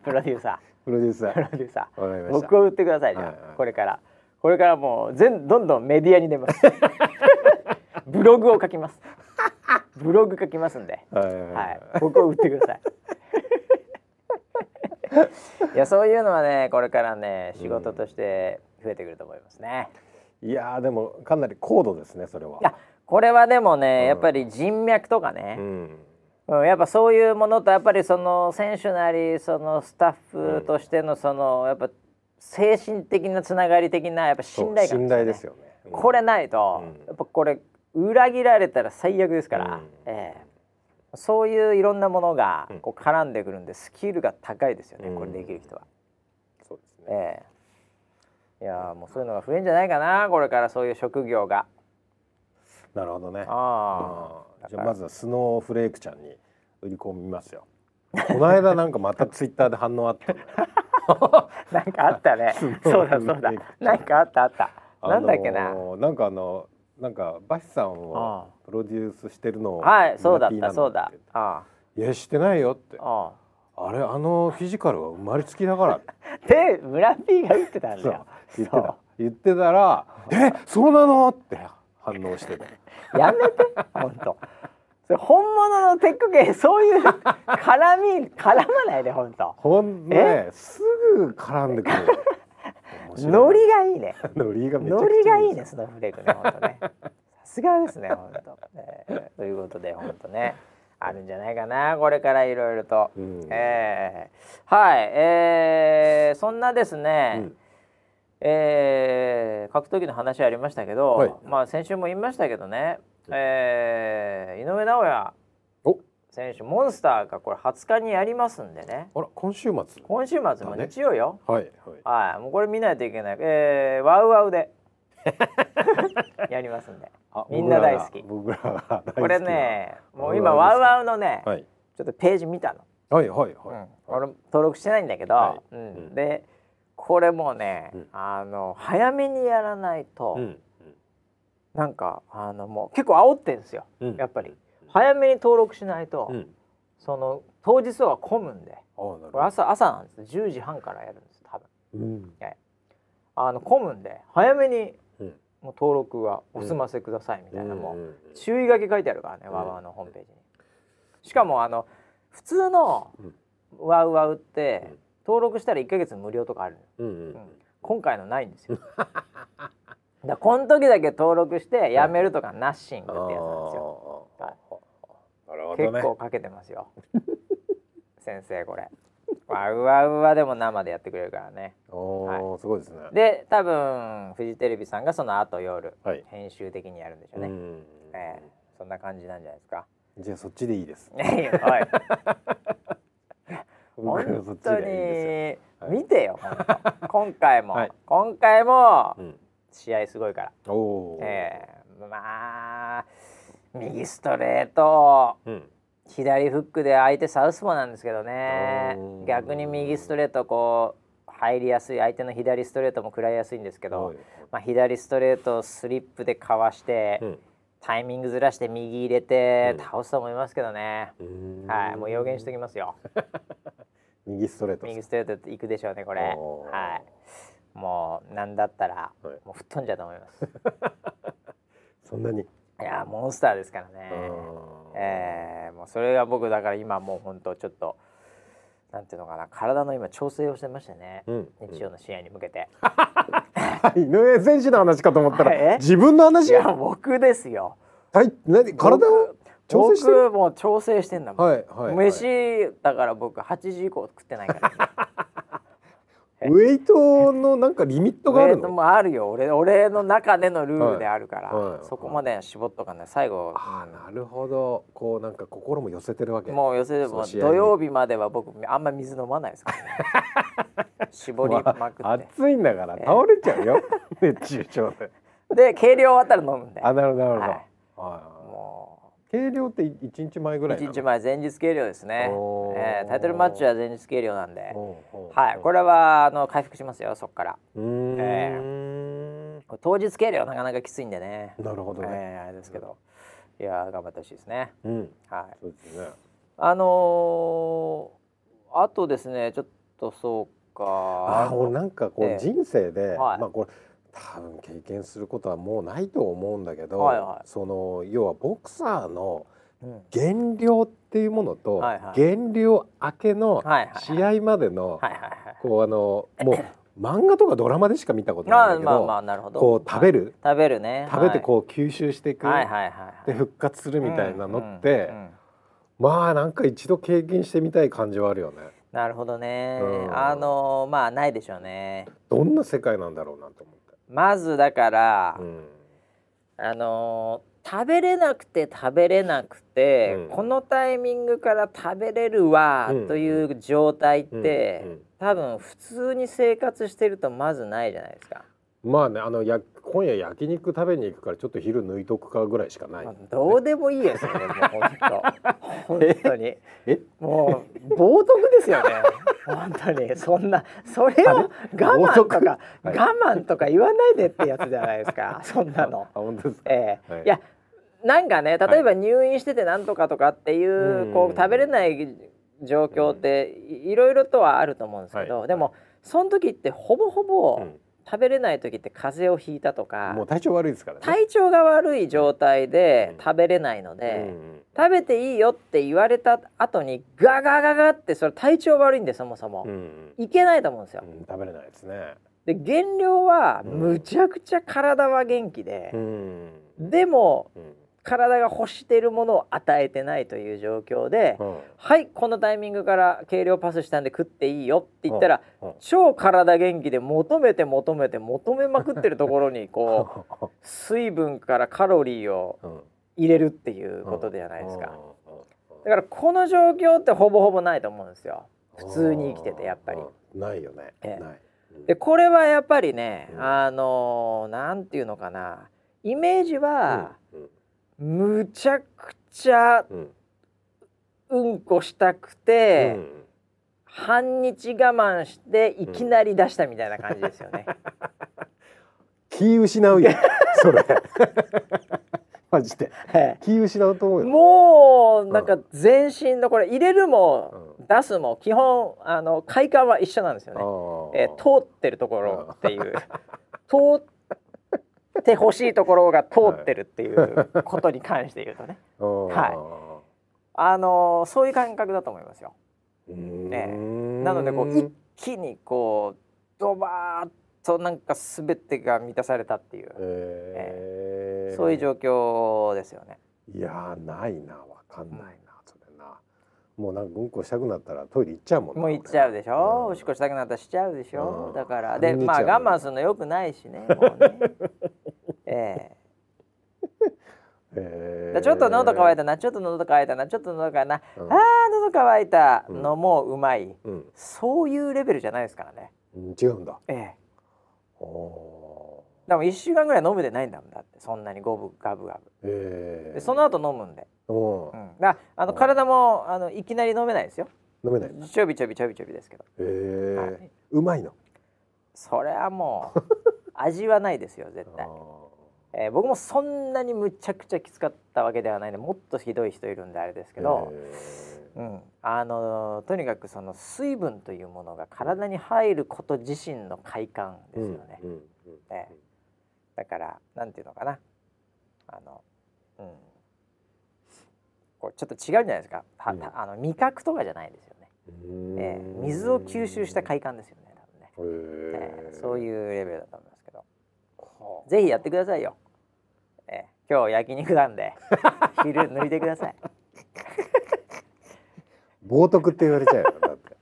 プロデューサ
プロデューサ
ー。プ
ー
ロデューサー。僕を売ってくださいじゃあ、
はいはい。
これから。これからもう全どんどんメディアに出ます。ブログを書きます。ブログ書きますんで、
はいはい
はい、僕を売ってください。いやそういうのはねこれからね仕事として増えてくると思いますね、
いやーでもかなり高度ですねそれは。い
やこれはでもね、
うん。
やっぱり人脈とか
う
ね、
ん。
うんやっぱそういうものとやっぱりその選手なりそのスタッフとしてのそのやっぱ精神的なつながり的なやっぱ信頼感
そう信頼です
よ
よね
ねこれないと、
うん。
やっぱこれ裏切られたら最悪ですから、
うん。
ええ。そういういろんなものが
うん。
こう絡んでくるんでスキルが高いですよね、
うん。
これできる人は。
そうですね。
ええ。いやーもうそういうのが増えんじゃないかなこれからそういう職業が。
なるほどね。
あ
あーじゃあまずはスノーフレークちゃんに売り込みますよ。この間なんかまた ツイッターで反応あった。
なんかあったね。そうだそうだ。なんかあったあった、なんだっけな。
あのーなんかあのなんかバシさんをプロデュースしてるのを
はいそうだったそうだ。あ
いやしてないよって。
あ
れあのフィジカルは生まれつきだから。
あ で村 P が言ってたんだよ。
言ってた。言ってたら「えそうなの?」って反応してた
そうやめて本当。それ本物のテック系そういう絡み絡まないで本当。
ほんねすぐ絡んでくる。
ノリがいいね。
ノリが
ノリがいいねスノーフレークね本当ね。さすがですね本当、えーということで本当ね。あるんじゃないかなこれからいろいろと、
うん。
えーはいえーそんなですね、
うん
えー格闘技の話ありましたけど、
はい。
まあ先週も言いましたけどね、えー井上尚弥
お。
選手モンスターがこれ20日にやりますんでね。
あら今週末？
今週末も日曜よ、
はいはい。
はいもうこれ見ないといけない、えー、ワウワウで やりますんで。
あ
みんな大好き。
僕らが
これねもう今ワウワウのね、
はい。
ちょっとページ見たの、
はいはいはい、
うん、俺登録してないんだけど、うん。
はいうん。
でこれもうね、
うん。
あの早めにやらないと、
うん。
なんかあのもう結構煽ってんですよ
うん。
やっぱり。早めに登録しないと、
うん。
その当日は混むんで。これ朝朝なんです。10時半からやるんです多分。
うん。
あの混むんで早めに
うん。
もう登録はお済ませくださいみたいな、もう
うん。
注意書き書いてあるからね、
うん。
ワウワウのホームページに。しかもあの普通の
うん。
ワウワウって、
うん
登録したら1ヶ月無料とかあるの
うんうん。
今回のないんですよ。だこの時だけ登録してやめるとかナッシングってやつなんですよ、はい
ね
結構かけてますよ先生これワウワウはでも生でやってくれるからね
おー。すごいですね
で多分フジテレビさんがその後夜、
はい
編集的にやるんでしょうね、
うん
ええそんな感じなんじゃないですか
じゃあそっちでいいです
はい本当に
ですよ。はい。
見てよ、本当今回も、
はい。
今回も。
うん。
試合すごいから、
おお
ええ。まあ右ストレート。
うん。
左フックで相手サウスポーなんですけどね。
うん
逆に右ストレートこう入りやすい。相手の左ストレートも食らいやすいんですけど、
はい。
まあ、左ストレートをスリップでかわして、
うん
タイミングずらして右入れて
うん。
倒すと思いますけどね、はいもう予言しておきますよ。
右ストレート
右ストレートいくでしょうねこれ。はい。もうなんだったら、
はい。
もう吹っ飛んじゃうと思います。
そんなに。
いやーモンスターですからね。
うん
えーもうそれが僕だから今もう本当ちょっとなんていうのかな体の今調整をしてましてね、
うん。
日曜の試合に向けて、
井上選手の話かと思った
え
ら自分の
い
話
や僕ですよ。
はい。何体を調整して？る
僕もう調整してんだもん、
はいはい、はい、
飯だから僕8時以降食ってないから、え
ウェイトのなんかリミットがあるの？
もあるよ。俺俺の中でのルールであるから、
はいはい
そこまで絞っとかない。最後、
あーなるほど。こうなんか心も寄せてるわけ。
もう寄せでも土曜日までは僕あんま水飲まないですからね。絞りまくって、
暑いんだから倒れちゃうよ。熱中症で。
で計量終わったら飲むんで。
あなるほどなるほど、
はい。
はい
も
計量って一日前ぐ
う
らいなの
？1日前前日計量ですね。えータイトルマッチは前日計量なんで。はいこれはあの回復しますよそこから。えこれ当日計量なかなかきついんでね。
なるほどね、
えーあれですけど。いやー頑張ってほしいですね。
うん。
はい。
そうですね。
あのーあとですねちょっとそうか。
あー俺なんかこう、
ええ。
人生で、
はい。
まあこれ多分経験することはもうないと思うんだけど、
はいはい。
その要はボクサーの
うん。
減量っていうものと、
はいはい。
減量明けの試合までの、
はいはいはい。
こうあのもう漫画とかドラマでしか見たことないんだけど、
まあまあなるほど。
こう食べる、
食べるね。
食べてこう吸収していく、
はいはいはいはい。
で復活するみたいなのって、
うんうんうん
まあなんか一度経験してみたい感じはあるよね。
なるほどね、
うん。
あのまあないでしょうね。
どんな世界なんだろうなと思。
まずだから、
うん。
あの食べれなくて食べれなくて、
うん。
このタイミングから食べれるわ
うん。
という状態って、多分普通に生活してるとまずないじゃないですか。
まあねあのや今夜焼肉食べに行くからちょっと昼抜いとくかぐらいしかない。
まあどうでもいいよそれもう本当。本当に。
え？
もう冒涜ですよね。本当に。そんなそれを我慢とか、
はい。
我慢とか言わないでってやつじゃないですか。そんなの。
あ本当ですか？
ええ。
はい。
いやなんかね例えば入院しててなんとかとかっていう、
うん。
こう食べれない状況っていいろいろとはあると思うんですけど、
はい。
でもその時ってほぼほぼ、
うん
食べれない時って風邪をひいたとか
もう体調悪いですからね。
体調が悪い状態で
うん。
食べれないの
う
で、
ん
食べていいよって言われた後にガガガガってそれ体調悪いんでそもそも、
うんうん。
いけないと思うんですよ。
うん食べれないですね。
で減量は
うん。
むちゃくちゃ体は元気で
う、ん。
でも
うん
体が欲しているものを与えてないという状況で、
うん。
はいこのタイミングから計量パスしたんで食っていいよって言ったら、
うん。うん。
超体元気で求めて求めて求めまくってるところにこう 水分からカロリーを
うん。
入れるっていうことじゃないですか。
うん。うん。うん。
だからこの状況ってほぼほぼないと思うんですよ。普通に生きててやっぱり。
うん。ないよね。
ええ。でこれはやっぱりね、
うん。
あのなんていうのかな。イメージは、
うん
むちゃくちゃ
うん。
うんこしたくて、
うん
半日我慢していきなり出したみたいな感じですよね。
気失うよ それ。マジで。
え
気失うと思う
え
よ。
もうなんか全身のこれ入れるも
う
出すも基本あの快感は一緒なんですよね。えー通ってるところっていう。通ってほしいところが通ってるっていう ことに関して言うとね、
は
あのーそういう感覚だと思いますよ。
い、うーん。
えなのでこう一気にこうドバーッとなんか全てが満たされたっていう、
えー
そういう状況ですよね。
いやーないなわかんないもうなんかうんこしたくなったらトイレ行っちゃうもんな
もう行っちゃうでしょ、
うん。
おしっこしたくなったらしちゃうでしょ、
うん。
だからでまあ我慢するのよくないしねもうね。ええ。
え。
でちょっと喉乾い
た、
たなちょっと喉乾いたなちょっと喉乾いたな、
うん。
あー喉乾いた。のもうまい、
うん。
そういうレベルじゃないですからね。
うん、違うんだ。
ええ。
お
でも1週間ぐらい飲むでないんだもんだってそんなにゴブガブガブ。
ーえ。ー、
でその後飲むんで、
うん。
うん、だあの
うん。
体もあのいきなり飲めないですよ。
飲めない
ちょびちょびちょびちょびですけど、
えー。
はい、
うまいの？
それはもう 味はないですよ絶対。
あ、
えー僕もそんなにむちゃくちゃきつかったわけではないんでもっとひどい人いるんであれですけど、
え
うん、あのとにかくその水分というものが体に入ること自身の快感ですよね。
うんうん
ええだからなんていうのかな。あの、うん、こうちょっと違うんじゃないですか、は
うん。
あの味覚とかじゃないですよね、
うん。
ええ水を吸収した快感ですよね多分ね、
へ
ええそう
う
いうレベルだと思いますけど。ぜひやってくださいよ、ええ今日焼肉なんで。昼抜いてください。
冒涜って言われちゃうよだって。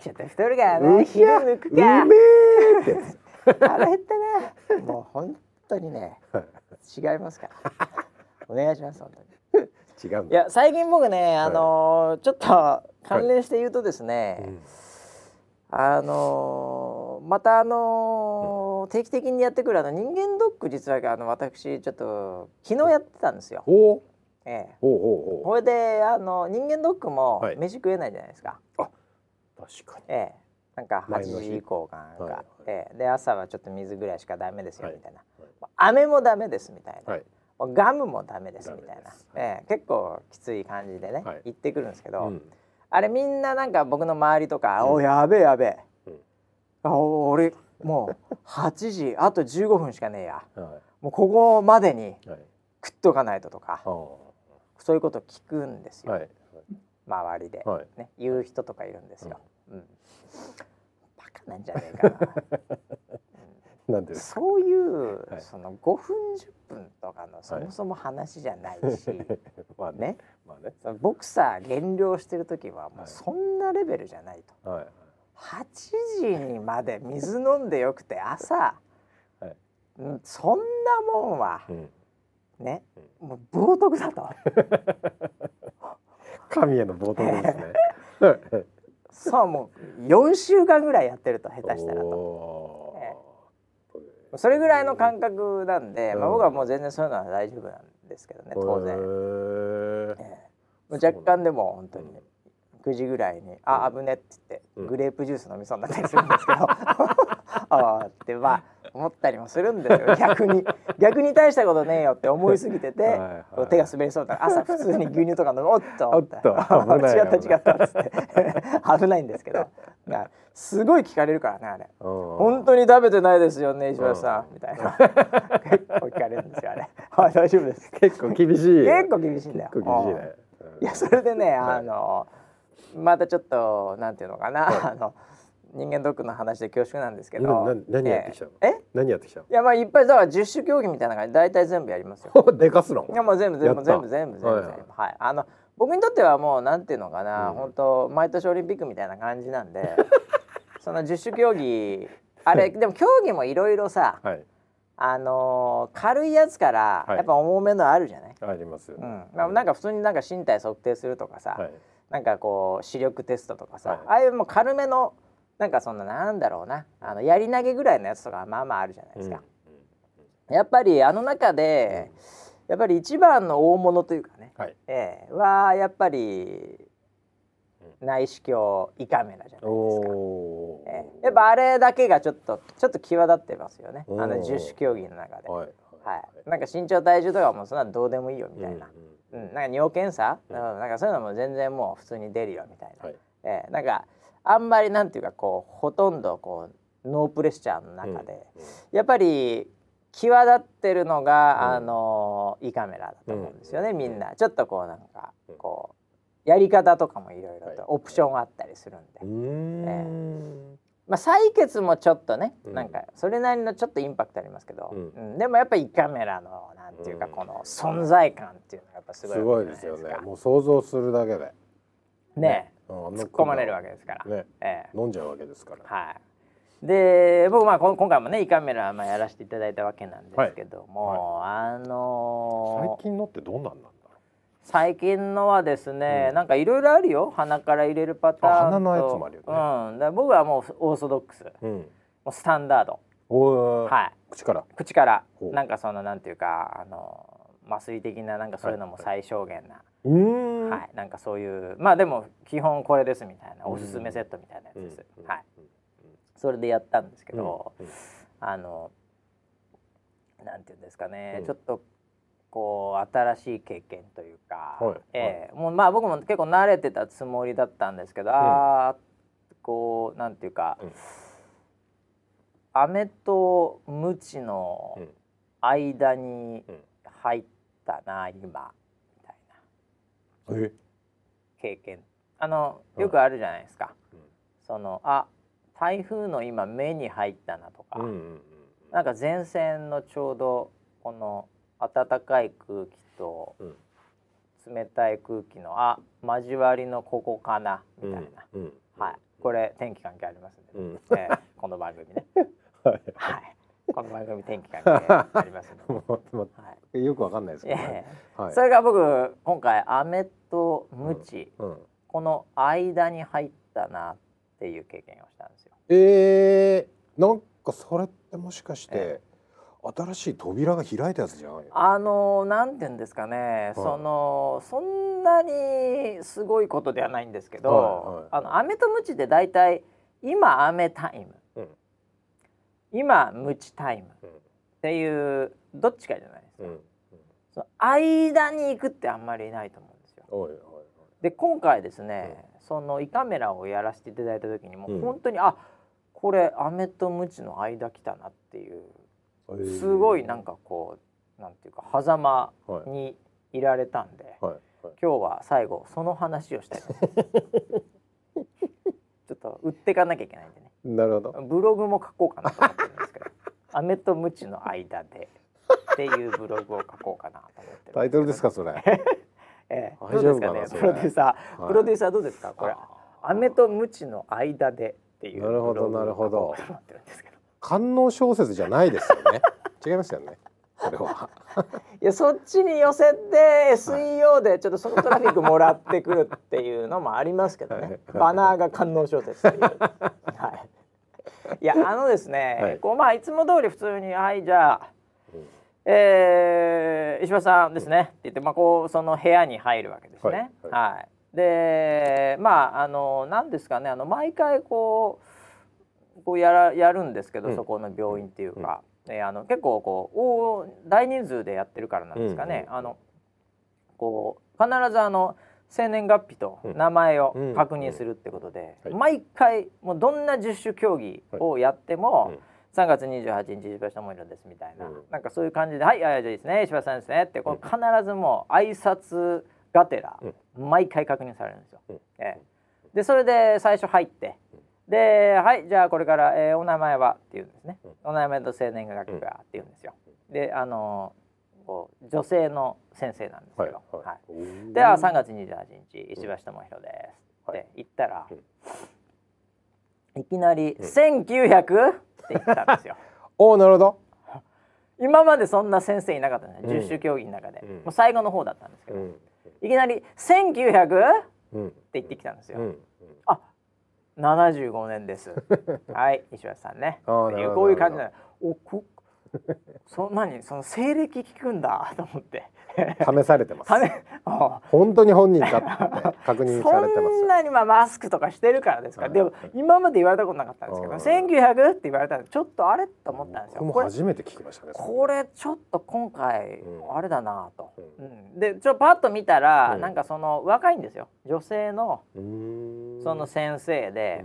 ちょっと太るから
う
な昼抜くか。
うめえって。やつ
腹減ったな。もう本当にね違いますから。お願いします本当に
違うんだ。
いや最近僕ねあのーちょっと関連して言うとですね、
うん。
あのーまたあのー定期的にやってくるあの人間ドック実はあの私ちょっと昨日やってたんですよ。
おう
ええ、
お
これであの人間ドックも
はい。
飯食えないじゃないですか。
確かに。
ええ、なんか8
前の日。
時以降かなんか、
はい。はい
ええ、で朝はちょっと水ぐらいしかダメですよ
はい。
みたいな、
はい
飴もダメですみたいな、
はい
ガムもダメですみたいな。ええ、結構きつい感じでね、
はい。
言ってくるんですけど、
うん。
あれみんななんか僕の周りとか「
うん。
おやべえやべえ、
うん。
あお俺もう8時あと15分しかねえや。
はい。
もうここまでに
はい。
食っとかないと」とか
あー
そういうこと聞くんですよ、
はい。
周りで、
はい。
ね、言う人とかいるんですよ。うん。バカなんじゃねえかな。
なんで
そういう、
はい。
その5分10分とかのそもそも話じゃないし、
まあね。
ね。
まあね。
そのボクサー減量してる時はも
はい。
うそんなレベルじゃないと、
はい。
8時にまで水飲んでよくて朝、
はい。
うんそんなもんは
うん。
ね、もう冒涜だと。
神への冒涜ですね。
そうもう4週間ぐらいやってると下手したらと。それぐらいの感覚なんで、まあ、
うん
僕はもう全然そういうのは大丈夫なんですけどね当然、ええ。もう若干でも本当に9時ぐらいに「あ危ね」って言って、
うん。
グレープジュース飲みそうになったりするんですけど。ああってまあ思ったりもするんですよ。逆に。逆に大したことねえよって思いすぎてて、
はい
手が滑りそうだから朝普通に牛乳とか飲む おっと
おっと
違った違ったっつって。危ない。んですけど。なすごい聞かれるからねあれ。
本
本当に食べてないですよね石橋さん。みたいな。結構聞かれるんですよあれ。はい大丈夫です
結構厳しい。
結構厳しいんだよ。
結構厳しい
うん。
ね
いやそれでね
はい。
あのまたちょっとなんていうのかな、あの人間ドックの話で恐縮なんですけど。
今何何やってきたの？
え？え
何やってきた
いやまあいっぱいだから十種競技みたいな感じで大体全部やりますよ。
の でかすの？
いやもう全部全部全部全部全部
はいはい。
全部はい。あの僕にとってはもうなんていうのかな、
うん。
本当毎年オリンピックみたいな感じなんで。その十種競技あれ でも競技もいろいろさ
はい。
あのー軽いやつから
はい。
やっぱ重めのあるじゃない、
ありますよ。ね
うん。まあ、なんか普通になんか身体測定するとかさ、
はい。
なんかこう視力テストとかさ、
はい。
ああいうもう軽めのなんかそんななんだろうな。あのやり投げぐらいのやつとかまあまああるじゃないですか、やっぱりあの中で、やっぱり一番の大物というかね、
はい。
ええ。はやっぱり内視鏡胃カメラじゃないですか。
お
ええ。やっぱあれだけがちょっとちょっと際立ってますよね。あの十種競技の中で。
はい
はい、なんか身長体重とかはもうそんなのどうでもいいよみたいな、
うん。
うん。なんか尿検査、
うん。
うん。なんかそういうのも全然もう普通に出るよみたいな、
はい
ええなんかあんまりなんていうかこうほとんどこうノープレッシャーの中で、やっぱり際立ってるのが、
うん。
あの胃カメラだと思うんですよね、
うん。
みんな。ちょっとこうなんか
うん。
こうやり方とかもいろいろ
はい。
とオプションあったりするんで、
うーん。
まあ採血もちょっとね、
うん。
なんかそれなりのちょっとインパクトありますけど、
うん。
うん。でもやっぱり胃カメラのなんていうか
うん。
この存在感っていうのがやっぱすごい
すごいですよね。もう想像するだけで。
ね。
うん
突っ込まれるわけですから。
ね。
ええ。
飲んじゃうわけですから。
はい。で僕まあ今回もね胃カメラまあやらせていただいたわけなんですけども、あのー
最近のってどんなんなんだろ
最近のはですね、
うん。
なんかいろいろあるよ。鼻から入れるパターンと。
あ鼻のやつもあるよね。
うん、だ僕はもうオーソドックス。も
ううん
うスタンダード。
おー。
はい。
口から？
口から。なんかそのなんていうかあの麻酔的ななんかそういうのも最小限な、
うーん
はい。なんかそういうまあでも基本これですみたいなおすすめセットみたいなやつです、
うん。
はい。それでやったんですけど、
うん。うん。
あのなんていうんですかね、
うん。
ちょっとこう新しい経験というか、
はい。
ええもうまあ僕も結構慣れてたつもりだったんですけど、ああこうなんていうか、
うん。
飴とムチの
うん。
間に
うん。
入ったな今経験。あの
はい
よくあるじゃないですか、
うん。
そのあ台風の今目に入ったなとか、
うんうんうん
なんか前線のちょうどこの暖かい空気と
うん。
冷たい空気のあ交わりのここかなみたいな、
うん。うん。
はい。これ天気関係ありますんで、
うん。
えーこの番組ね。
はい。
はいこの番組天気関係ありますんで、
もうも
は
うよくわかんないです
い、
けどね。
や
はい。
それが僕今回飴とムチ、
うん。
この間に入ったなっていう経験をしたんですよ。
えー、なんかそれってもしかして
え
新しい扉が開いたやつじゃない
あのなんて言うんですかね、そのそんなにすごいことではないんですけど、
はいはい。
あの飴とムチって大体今飴タイム、
うん
今ムチタイム。っ
うん。
ていうどっちかじゃないですか、
うん。
その間に行くってあんまりないと思うんですよ。
おいおい
で今回ですね、その胃カメラをやらせていただいた時にも
うん。
う本当に、あこれ飴とムチの間来たなっていう
おい
すごいなんかこうなんていうか狭間
はい。
にいられたんで、
はい。はい。
今日は最後その話をしたい ちょっと売っていかなきゃいけないんでね
なるほど。
ブログも書こうかなと思ってるんですけど「アメとムチの間で」っていうブログを書こうかなと思ってる
タイトルですかそれ。
ええ、ど
大丈夫かな
うですかね？プロデューサー、
はい。
プロデューサーどうですか？これ。
あ「
アメとムチの間で」っていう
なるほどなるほど。
書こうかなと思ってるんですけど。
官能小説じゃないですよね。違いますよねこれは。い
やそっちに寄せて SEO でちょっとそのトラフィックもらってくるっていうのもありますけどね、
はい。
バナーが観音小説という。はい、いやあのですね、
はい。
こうまあいつも通り普通に「はいじゃあ、
うん。
えー石破さんですね」って言って、まあ、こうその部屋に入るわけですね。
はい
はい。でまああの何ですかねあの毎回こうこうやらやるんですけど、
うん。
そこの病院っていうか、えーあの結構こう大大人数でやってるからなんですかね、
うんうん
あのこう必ずあの生年月日と
うん。
名前を
うん。
確認するってことで、
はい
毎回もうどんな十種競技をやっても、
うん。
3月28日石橋智弘ですみたいな、
うん。
なんかそういう感じで「はいあじゃあいいですね石橋さんですね」ってこう必ずもう挨拶がてら、毎回確認されるんですよ。
うん。
ええ。でそれで最初入ってで「はいじゃあこれから、えーお名前は?」って言うんですね、
うん。
お名前と生年月日はって言うんですよ。であのこう女性の先生なんですけど、
はいはい。
はい。では3月28日石橋智弘ですって言ったら、いきなり「
うん。
1900?」って言ったんですよ。
おおなるほど。
今までそんな先生いなかったね。十種競技の中で、
うん。
もう最後の方だったんですけど、
うん。
いきなり「1900?」って
うん。
言ってきたんですよ。
うん。
あ75年です。はい石橋さんね。こういう感じなの。おこそんなにその西暦聞くんだ と思って。
試されてます。本当に本人か 確認されてます
そんなにまあマスクとかしてるからですか。でも今まで言われたことなかったんですけど、
うん
1900って言われたんでちょっとあれと思ったんですよ。これ
初めて聞きましたね
これちょっと今回
うん。
あれだなと、
う
うん。でちょっとパッと見たら、
うん。
なんかその若いんですよ。女性のその先生で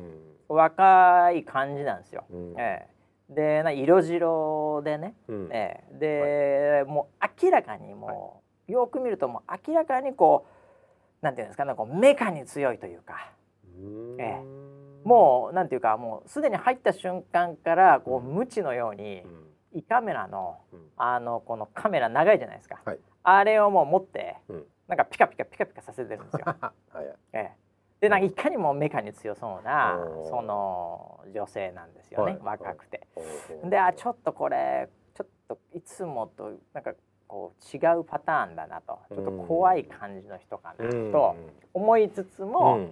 う、ん。
若い感じなんですよ。
うん。
ええ。でな色白でね、
うん。
ええ。で、もう明らかにもう、よく見るともう明らかにこうなんていうんですかねこうメカに強いというか。
うーん。
えもうなんていうかもうすでに入った瞬間からこう
うん
無知のように
うん。
胃カメラの
うん。
あのこのカメラ長いじゃないですか、
はい。
あれをもう持って
うん。
なんかピカピカピカピカさせてるんですよ。
は いはい。
ええ、でなんかいかにもメカに強そうなその女性なんですよね、
はい
若くて。であちょっとこれちょっといつもとなんかこう違うパターンだなと。ちょっと怖い感じの人かな
うん。
と思いつつ
うん。
も、
うん。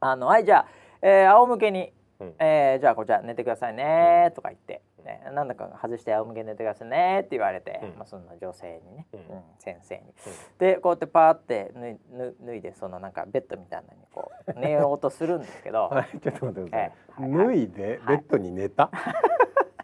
あのはいじゃあ、えー仰向けに、
うん。
えーじゃあこちら寝てくださいねとか言って、ね、なんだか外して仰向けに寝てくださいねって言われて、
うん。
まあ、その女性にね、
うん。
うん先生に。でこうやってパーって脱い脱脱いでそのなんかベッドみたいなのにこう 寝ようとするんですけど、
はいちょっと待ってください
ええはい。
脱いでベッドに寝た？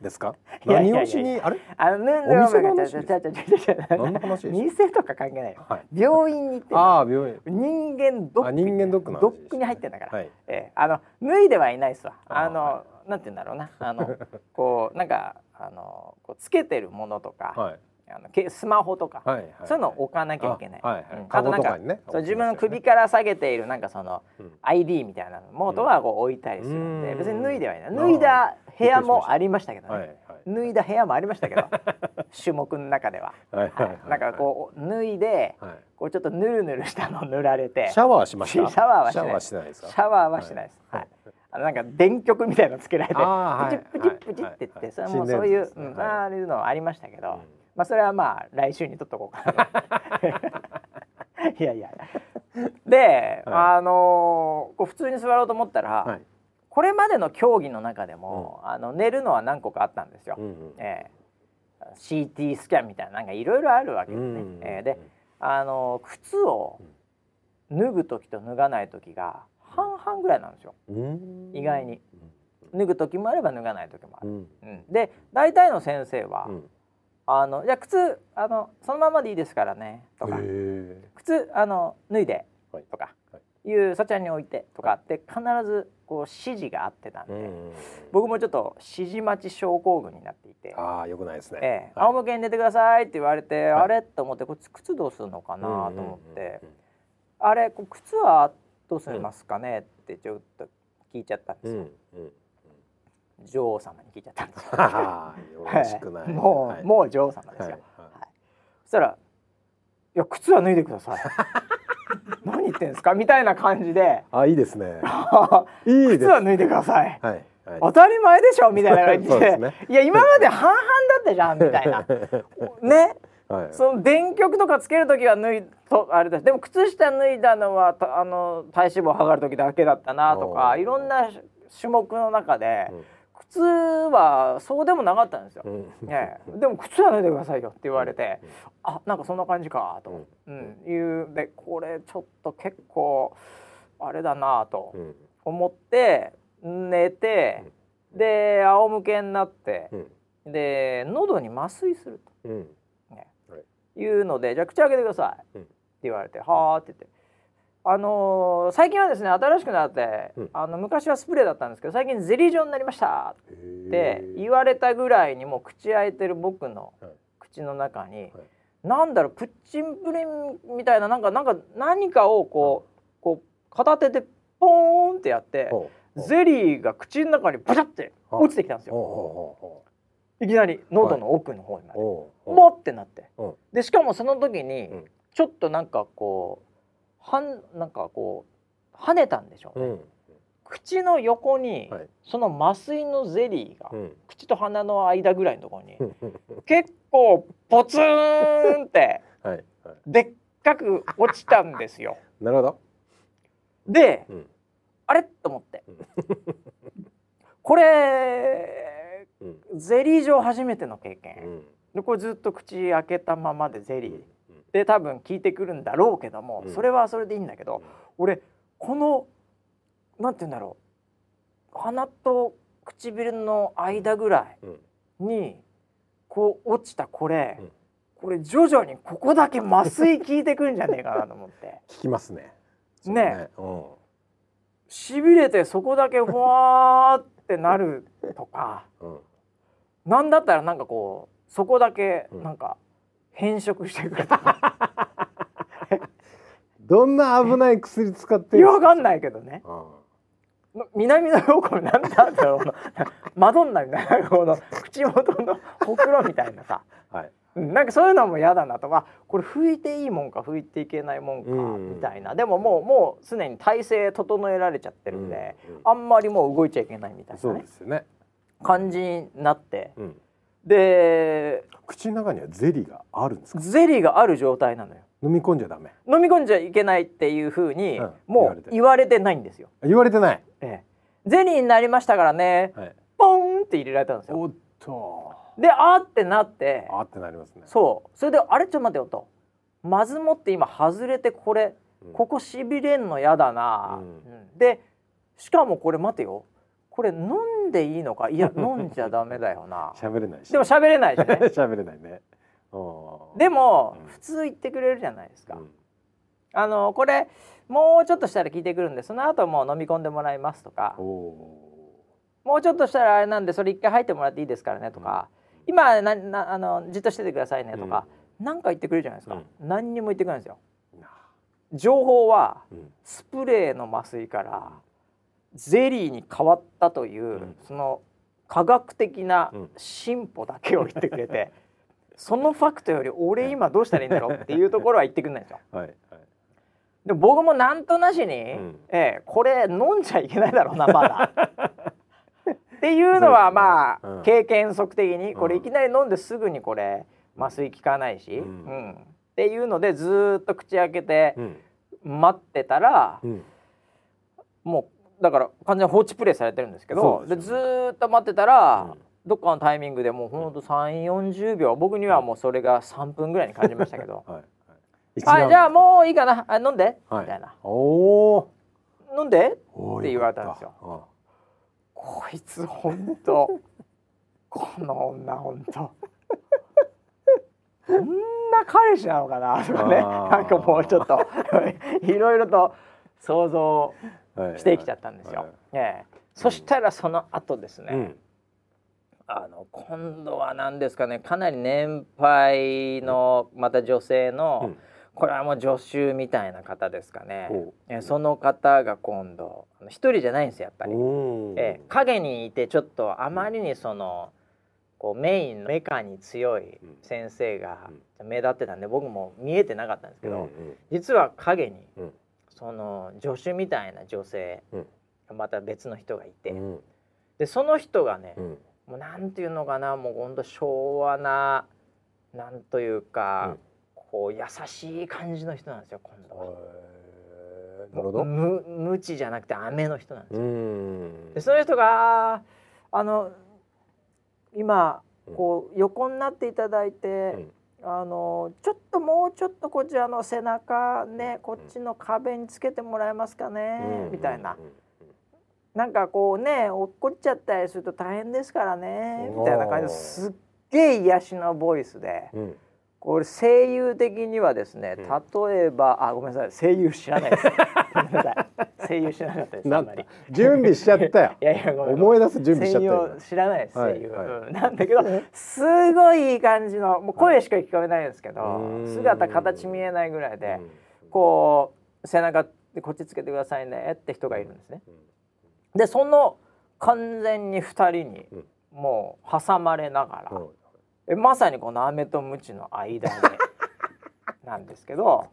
ですか？何をしに？あれ？
あのヌン
お店の話
ちゃちゃちゃちゃちゃちゃ
何の話
店とか関係ないよ
はい
病院に行って
ああ病院
人間ドック
あ人間ドック
ドックに入ってんだから、
はい
ええあの脱いではいないっすわ
あ
の
は
なんて言うんだろうなあのこうなんかあのこうつけてるものとか、
はい
あのけスマホとか、
はいはい
そういうのを置かなきゃいけない。
あはいはい。
うん
カゴ
あとなんか
ね
そう自分の首から下げているなんかその
うん。
ID みたいなものはこう置いたりするんで、
うん。
別に脱いではいない。脱いだ部屋もありましたけどね、
はいはい
脱いだ部屋もありましたけど種目の中では、
はいはいはい
なんかこう脱いで
はい。
こうちょっとぬるぬるしたの塗られて。
シャワーしました？
シャワーはしない。
ですか？
シャワーはしないです。はい。あのなんか電極みたいのつけられてプチプチプチ
はい
って言って、
はい
それはもうそういう、うん、ああいうのはありましたけど、
うん
まあそれはまあ来週に取っとこうかな。いやいや。で、
は
あのーこう普通に座ろうと思ったら、
はい。
これまでの競技の中でも、あの寝るのは何個かあったんですよ。
うんうん。
ええ CT スキャンみたいななんかいろいろあるわけですね。
うん
ええで、あのー靴を脱ぐ時と脱がない時が半々ぐらいなんですよ。
うん。
意外に。脱ぐ時もあれば脱がない時もある。
うん。
うん、で大体の先生は、
うん
あのじゃあ靴あのそのままでいいですからねとか。靴あの脱いで
はい。
とか、
はい。
いうそちらに置いてとかって必ずこう指示があってたんで、
うん
僕もちょっと指示待ち症候群になっていて。
ああよくないですね。
ええ。
はい。
仰向けに寝てくださいって言われて、
はい。
あれ？と思ってこっち靴どうするのかな？と思って、あれこう靴はどうしますかね？ってちょっと聞いちゃったんですよ、女王様に聞いちゃったんです。よ
はあよろしくない。
はい。もう、
はい。
もう女王様ですよ、
はい。
はい。そしたら「いや靴は脱いでください」何言ってんですか？みたいな感じで。
あいいですね「いい
靴は脱いでください」
はい。はい。
当たり前でしょ？みたいな感じで。
ね。
いや今まで半々だったじゃんみたいな。ね。
はい。
その電極とかつける時は脱いとあれだ。しでも靴下脱いだのはたあの体脂肪を測る時だけだったなとかいろんな種目の中で、
うん
靴はそうでもなかったんですよ。
うん。
ねえ、でも靴は脱いでくださいよって言われて、あなんかそんな感じかと、うん。いう。でこれちょっと結構あれだなと
うん。
思って寝て、で仰向けになって
う、ん。
で喉に麻酔すると。
うん。
ね。
はい。
いうのでじゃあ口開けてください、
うん。
って言われてはあって言ってあのー最近はですね新しくなって、
うん。
あの昔はスプレーだったんですけど最近ゼリー状になりました
へ
って
え
言われたぐらいにもう口開いてる僕の
はい。
口の中に、
はい。
なんだろうプッチンプリンみたいななんかなんか何かをこう、こう片手でポーンってやってゼリーが口の中にブシャって落ちてきたんですよ。いきなり喉の奥の方にまで。
うほう。ほう。
もってなって。
うん。
でしかもその時に
うん。
ちょっとなんかこうはんなんかこう跳ねたんでしょうね、
うん。
口の横に
はい。
その麻酔のゼリーが
うん。
口と鼻の間ぐらいのところに結構ポツンって
はいはい。
でっかく落ちたんですよ。
なるほど。
で
うん。
あれ？と思って。
うん。
これ
うん。
ゼリー状初めての経
う
験
ん。
でこれずっと口開けたままでゼリー。
うん
で多分効いてくるんだろうけども、
うん。
それはそれでいいんだけど、俺このなんて言うんだろう鼻と唇の間ぐら
うん。
いにこう落ちたこれ、
うん。
これ徐々にここだけ麻酔効いてくるんじゃねえかなと思って。
聞きますね。そう
ね。
うん。
しびれてそこだけふわーってなるとか
うん。
なんだったらなんかこうそこだけ
うん。
なんか変色してくるとか、
どんな危ない薬使って
いやわかん
い
ないけどね。南の陽子なんだってこのマドンナみたいなこの口元のほくろみたいなさ。
はい。
うんなんかそういうのも嫌だなと。かこれ拭いていいもんか拭いていけないもんか
うん。
みたいな。でももうもう常に体勢整えられちゃってるんで、
うん。うん。
あんまりもう動いちゃいけないみたいなね。
ですよね。
感じになって。
うん
で
口の中にはゼリーがあるんですか？
ゼリーがある状態なのよ。
飲み込んじゃダメ。
飲み込んじゃいけないっていうふうに、
うん
もう言われてないんですよ、
言われてない。
ええ、ゼリーになりましたからね
はい。
ポンって入れられたんですよ。
おっと。
であーってなって。
あーってなりますね。
そう。それであれちょっと待ってよと。まずもって今外れてこれ
うん。
ここしびれんのやだな、
うん。
うん。でしかもこれ待てよこれ飲んでいいのか？いや 飲んじゃダメだよな。
喋れないし。
でも喋れないしね。
喋れないね。うん。
でも、
うん。
普通言ってくれるじゃないですか、
うん。
あのこれもうちょっとしたら聞いてくるんでその後もう飲み込んでもらいますとか。もうちょっとしたらあれなんでそれ一回入ってもらっていいですからねとか、今ななあのじっとしててくださいねとか、なんか言ってくれるじゃないですか、何にも言ってくれないんですよ。情報は
うん。
スプレーの麻酔からゼリーに変わったという、
うん。
その科学的な
うん。
進歩だけを言ってくれて、そのファクトより俺今どうしたらいいんだろうっていうところは言ってくれないんですよ。
はいはい。
でも僕もなんとなしに、
ん。
ええこれ飲んじゃいけないだろうなまだ。っていうのはまあ、
うん。
経験則的にこれ
うん
いきなり飲んですぐにこれ麻酔効かないし、
う
うんん。っていうのでずーっと口開けて
うん。
待ってたら、
うん。
もうだから完全に放置プレイされてるんですけどでずーっと待ってたら、
うん。
どっかのタイミングでもうほんと3 4 0秒僕にはもうそれが3分ぐらいに感じましたけど
はい はい「
はいじゃあもういいかな。あ飲んで」
はい。
みたいな。
おお「
飲んで」って言われたんですよ。こいつほんと この女ほんと。こんな彼氏なのかな？とかね。なんかもうちょっといろいろと想像してきちゃったんですよ。
はい
ええ。そしたらその後ですね、
うん。
あの今度は何ですかねかなり年配のまた女性の、
うん。
これはもう助手みたいな方ですかね。えその方が今度一人じゃないんですよやっぱり、
うん
ええ影にいてちょっとあまりにそのこうメインのメカに強い先生が目立ってたんで僕も見えてなかったんですけど、実は影に
うん
その助手みたいな女性
うん。
また別の人がいて、
うん。
でその人がね、
うん。
もうなんていうのかなもうほんと昭和ななんというか、こう優しい感じの人なんですよ今度は。
なるほど。
む無知じゃなくて雨の人なんです
う
よ。
ん。
でその人があの今
うん。
こう横になっていただいて、あのちょっともうちょっとこちらの背中ねこっちの壁につけてもらえますかね、みたいな。なんかこうね落っこっちゃったりすると大変ですからねみたいな感じですっげえ癒しのボイスで。
うんうん
これ声優的にはですね
うん。
例えばあごめんなさい声優知らないです。ごめんなさい。声優知らなかったですあんまり。
準備しちゃったよ。
いやいやごめん
思い出す準備しちゃった
声
よ
優知らないです
はい
声優、
は。い。
うんなんだけどすごいいい感じのもう声しか聞こえないんですけど、
うん。
姿形見えないぐらいで、
うん。
こう背中でこっちつけてくださいねって人がいるんですね。
うん。
でその完全に2人に
うん。
もう挟まれながら、
うん。
えまさにこの飴とムチの間で なんですけど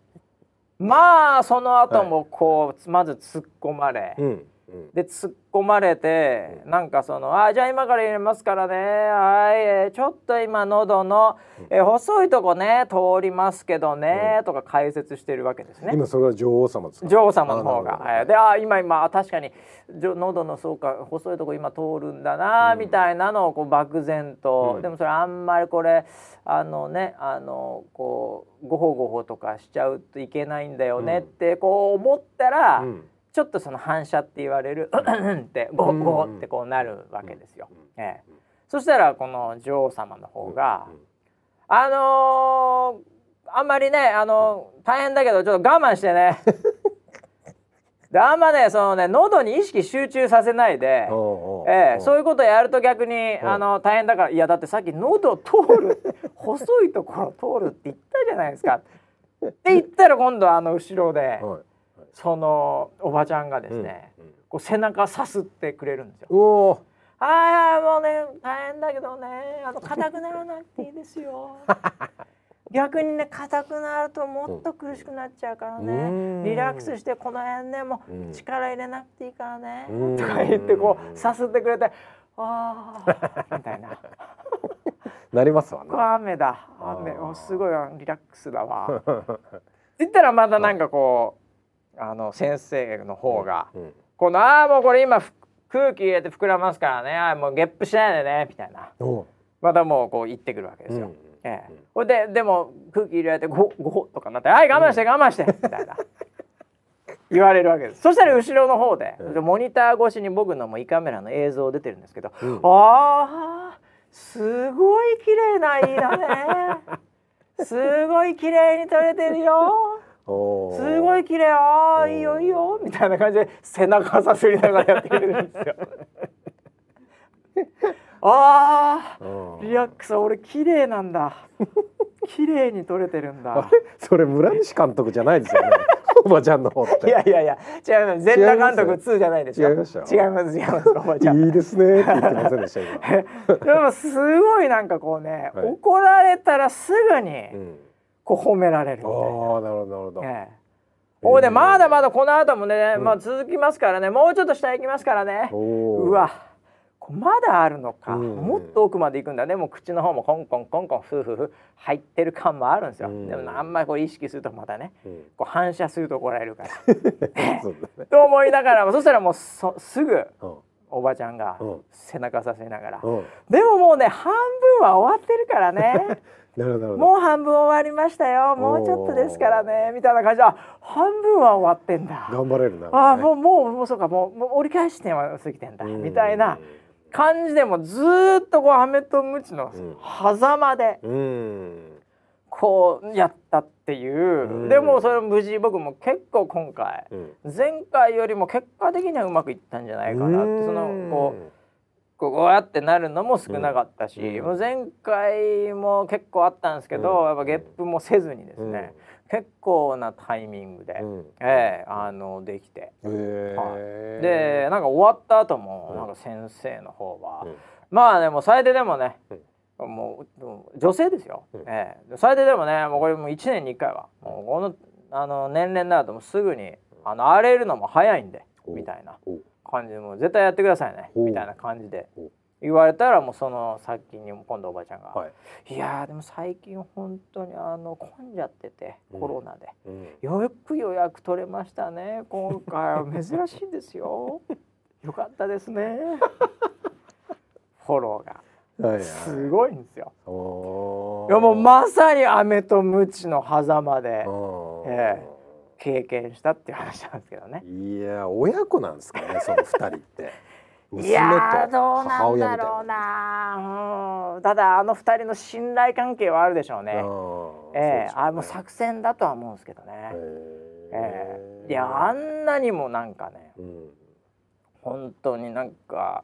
まあその後もこう、まず突っ込まれ、
うんうん
で突っ込まれて、なんかその「あじゃあ今から入れますからね。はい、えーちょっと今喉の、えー細いとこね通りますけどね」とか解説してるわけですね。
今それは女王様ですか？
女王様の方が。
あ
であ今今あ確かにじょ喉のそうか細いとこ今通るんだな、みたいなのをこう漠然と、
うん。
でもそれあんまりこれあのねあのこうごほごほとかしちゃうといけないんだよねってこう思ったら、
うん
ちょっとその反射って言われる「ってゴ
うん。
ッゴッってこうなるわけですよ。
うん。
ええ、そしたらこの女王様の方が
うん「
あのーあんまりねあの大変だけどちょっと我慢してね」であんまねそのね喉に意識集中させないで、ええ、そういうことやると逆に
ん。
あの大変だからいやだってさっき喉通る 細いところ通るって言ったじゃないですか。って言ったら今度あの後ろで
はい
そのおばちゃんがですね、
うんうん。
こう背中さすってくれるんですよ。ああもうね大変だけどねあの硬くならなくていいですよ。逆にね硬くなるともっと苦しくなっちゃうから
う
ね
ん。
リラックスしてこの辺ねも力入れなくていいからね。
うん。
とか言ってこうさすってくれてああみたいな。
なりますわな。
雨だ。雨。おすごいリラックスだわ。言ったらまたなんかこうあの先生の方が
うん
このああもうこれ今ふ空気入れて膨らますからね。あーもうゲップしないでねみたいな。またもうこう言ってくるわけですよ。
うん
ええ、ほいででも空気入れられてゴホゴホとかなって「はい我慢して我慢して」みたいな。言われるわけです。そしたら後ろの方で、
うん。
モニター越しに僕のもう胃カメラの映像出てるんですけど、
うん。
ああすごい綺麗な胃だね。すごい綺麗に撮れてるよすごい綺麗。ああいいよいいよ。みたいな感じで背中さすりながらやってくれるんですよ。ああ
うん
リラックス俺綺麗なんだ。綺麗に撮れてるんだ。
それ村西監督じゃないですよね。おばちゃんの方って。
いやいやいや。違います。全裸監督2じゃないですよ。
違いました
違います違いますおばちゃん。
いいですねって言ってませんでした今。
でもすごいなんかこうね、
はい。
怒られたらすぐに
うん
こう褒められるみたいな。
ああなるほどなるほど、
ええ。ほいでまだまだこの後もね、
うん。
まあ続きますからね。もうちょっと下行きますからね。
おお
うわ。こまだあるのか、
うん。
もっと奥まで行くんだね。もう口の方もコンコンコンコンフーフーフー入ってる感もあるんですよ、
うん。
でもあんまりこう意識するとまたね
うん、
こう反射すると怒られるから。
そうだね。
と思いながらもそしたらもうそすぐ
うん。
おばちゃんが
うん。
背中させながら、
うん。
でももうね半分は終わってるからね もう半分終わりましたよ。もうちょっとですからね。みたいな感じ。であ半分は終わってんだ。
頑張れるな
あもうもうもうそうか。もうもう折り返し点は過ぎてんだ。みたいな感じでもうずーっとこう飴とムチの
うん。
狭間でこうやったっていう、
うん。
でもそれ無事僕も結構今回
うん。
前回よりも結果的にはうまくいったんじゃないかなって。そのこうこうやってなるのも少なかったし、
うん。
もう前回も結構あったんですけど、
うん。
やっぱゲップもせずにですね、結構なタイミングで、
うん。
ええあのできて、は
え
でなんか終わった後も、
うん。
なんか先生の方は、
うん。
まあでも最低でもね、もう女性ですよ、
うん。
ええ。最低でもねもうこれもう1年に1回はもうこのあの年齢になるともうすぐにあの荒れるのも早いんで
お
みたいな。
お
感じでもう絶対やってくださいね。
お
みたいな感じで。
お
言われたらもうその先に今度おばちゃんが「
はい。
い、やーでも最近本当にあの混んじゃってて
うん。
コロナで、
うん。
よく予約取れましたね今回は。珍しいんですよ。よかったですね。フォローが。すごいんですよ。いやもうまさに飴とムチの狭間で。
うん。
え経験したっていう話なんですけどね。
いや親子なんですかねその二人って。
いやーどう
母
なんだろうな。うん。ただあの二人の信頼関係はあるでしょうね。ええあもう作戦だとは思うんですけどね。ええいやあんなにもなんかね
うん。
本当になんか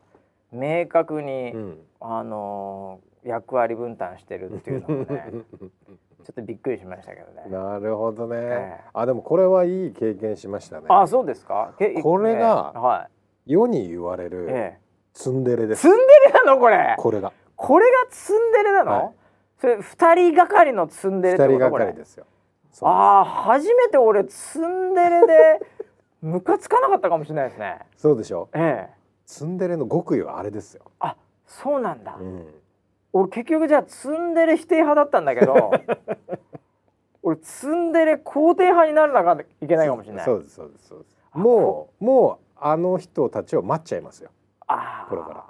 明確に、
うん。
あのー役割分担してるっていうのもね ちょっとびっくりしましたけどね。
なるほどね、
ええ。
あでもこれはいい経験しましたね。
あそうですか？け
これが
ええ。は
世に言われ
い、
る
ええ、
ツンデレです。
ツンデレなのこれ？
これが。
これがツンデレなの、
はい。
それ二人がかりのツンデレ
二人がかりですよ。
ああ初めて俺ツンデレで ムカつかなかったかもしれないですね。
そうでしょ？
ええ。
ツンデレの極意はあれですよ、
あそうなんだ、
うん、
俺結局じゃあツンデレ否定派だったんだけど 俺ツンデレ肯定派にならなきゃいけないかもしれない。
そうですそうですそうです。もうもうあの人たちを待っちゃいますよ、
あー
これから。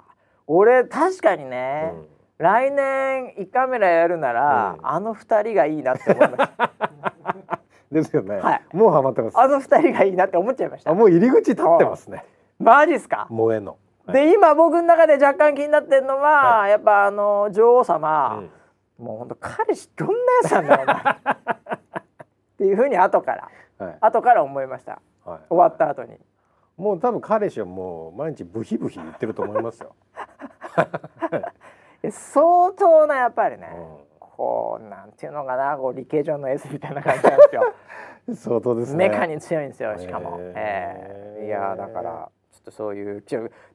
俺確かにね、
うん。
来年胃カメラやるなら、
うん。
あの二人がいいなって思いました。
ですよね、
はい。
もうハマってます。
あの二人がいいなって思っちゃいました。
あもう入り口立ってますね。
マジっすか？
萌えの、
で今僕の中で若干気になってるのは、やっぱあの女王様、
うん。
もう本当彼氏どんなやつなんだろうな。っていうふうに後から
はい。
後から思いました。
はい、
終わった後に。
もう多分彼氏はもう毎日ブヒブヒ言ってると思いますよ、
え 相当なやっぱりね、
う
こうなんていうのかなこう理系上の S みたいな感じなんですよ。
ん、相当ですね。
メカに強いんですよしかも、
へー。
ええいやだからとそういう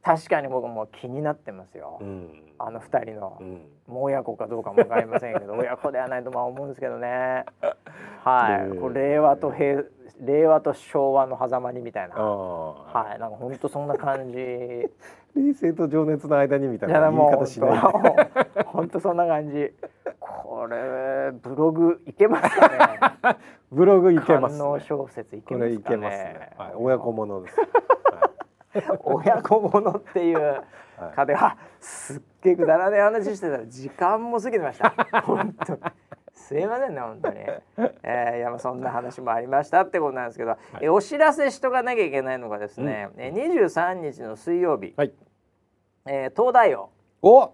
確かに僕も気になってますよ、
うん。
あの二人の。
う、ん。
もう親子かどうかもわかりませんけど。親子ではないとまあ思うんですけどね。はい、こう令和と平令和と昭和の狭間にみたいな。はい。なんか本当そんな感じ。
理性と情熱の間にみたいな言い方しないで。
本当そんな感じ。これブログいけますかね？
ブログいけます、ね、
小説いけ
これい
ますかね？
けますね、はい、親子ものです、
親子ものっていう
はい。
かではすっげえくだらねえ話してた。ら時間も過ぎてました。本当。にすすいませんね本当に、えー、いやまあそんな話もありましたってことなんですけど、えお知らせしとかなきゃいけないのがですね、え23日の水曜日、
はい。
えー東大王、
お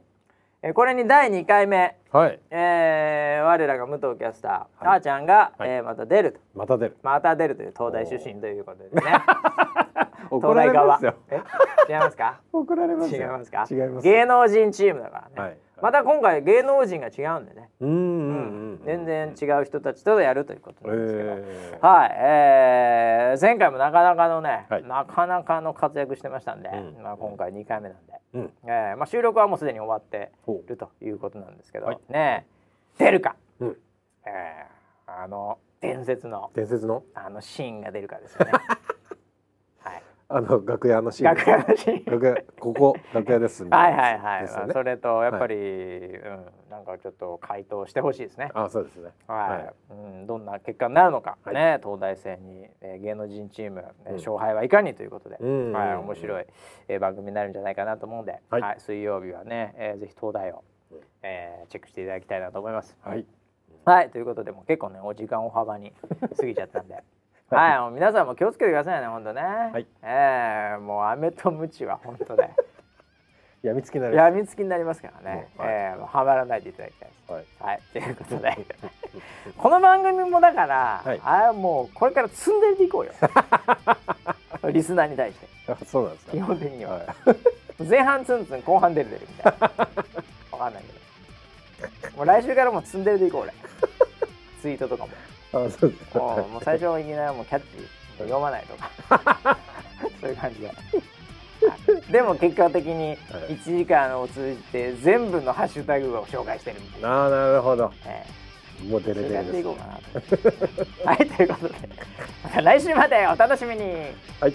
えーこれに第2回目、
はい。
えー我らが武藤キャスター、
はい。
あーちゃんが、
はい。
えーまた出ると。
また出る。
また出るという東大出身ということでね。
怒
東大側。え？違いますか？
怒られます
違い
よ
ますか？
違います。
芸能人チームだからね、
はい
また今回芸能人が違うんでね、全然違う人たちとやるということなんですけど、
えー。
はい、えー前回もなかなかのね、
はい。
なかなかの活躍してましたんで、
うん。
まあ、今回2回目なんで、
うん。
えーまあ、収録はもうすでに終わって
ほ
いるということなんですけど、
はい
ね出るか、
うん。
えーあの伝説の。
伝説の？
あのシーンが出るかですよね。はい、
あの楽屋のシーン。
楽屋のシーン。
楽屋ここ楽屋ですみた
はいはいはい、
ね。
まあそれとやっぱり、うん、なんかちょっと回答してほしいですね。
あそうですね。
はい、
はい。
うん、どんな結果になるのか、
はい。
ね、東大生に、えー芸能人チーム、えー
うん。
勝敗はいかにということで、
うん
はい、面白い、えー番組になるんじゃないかなと思うんで、は
はいい
水曜日はね、えーぜひ東大を、
うん。
えーチェックしていただきたいなと思います。
はい。
はい、ということでもう結構ねお時間を幅に過ぎちゃったんで。はい、もう皆さんも気をつけてくださいね、本当ね。
い。
えーもう飴とムチは本当ね、
やみつきになり
やみつきになりますからね。
うんはい。
えーもうはまらないでいただきたいです。
はい。
はい、ということで。この番組もだから、
はい。
あれもうこれから積んでていこうよ。リスナーに対して。
あそうなんですか。
基本的には、
はい。
前半ツンツン後半出る出るみたいな。わかんないけど。もう来週からもう積んでるでいこう俺。ツイートとかも
あそうですか
もうもう最初はいきなりもうキャッチ読まないとか。そういう感じで。はい。でも結果的に
はい。
1時間を通じて全部のハッシュタグを紹介してるみたいな、
あーなるほど。
ええ。
もうデレデレです
やっていこうかなと。はい、ということで、また来週までお楽しみに。
はい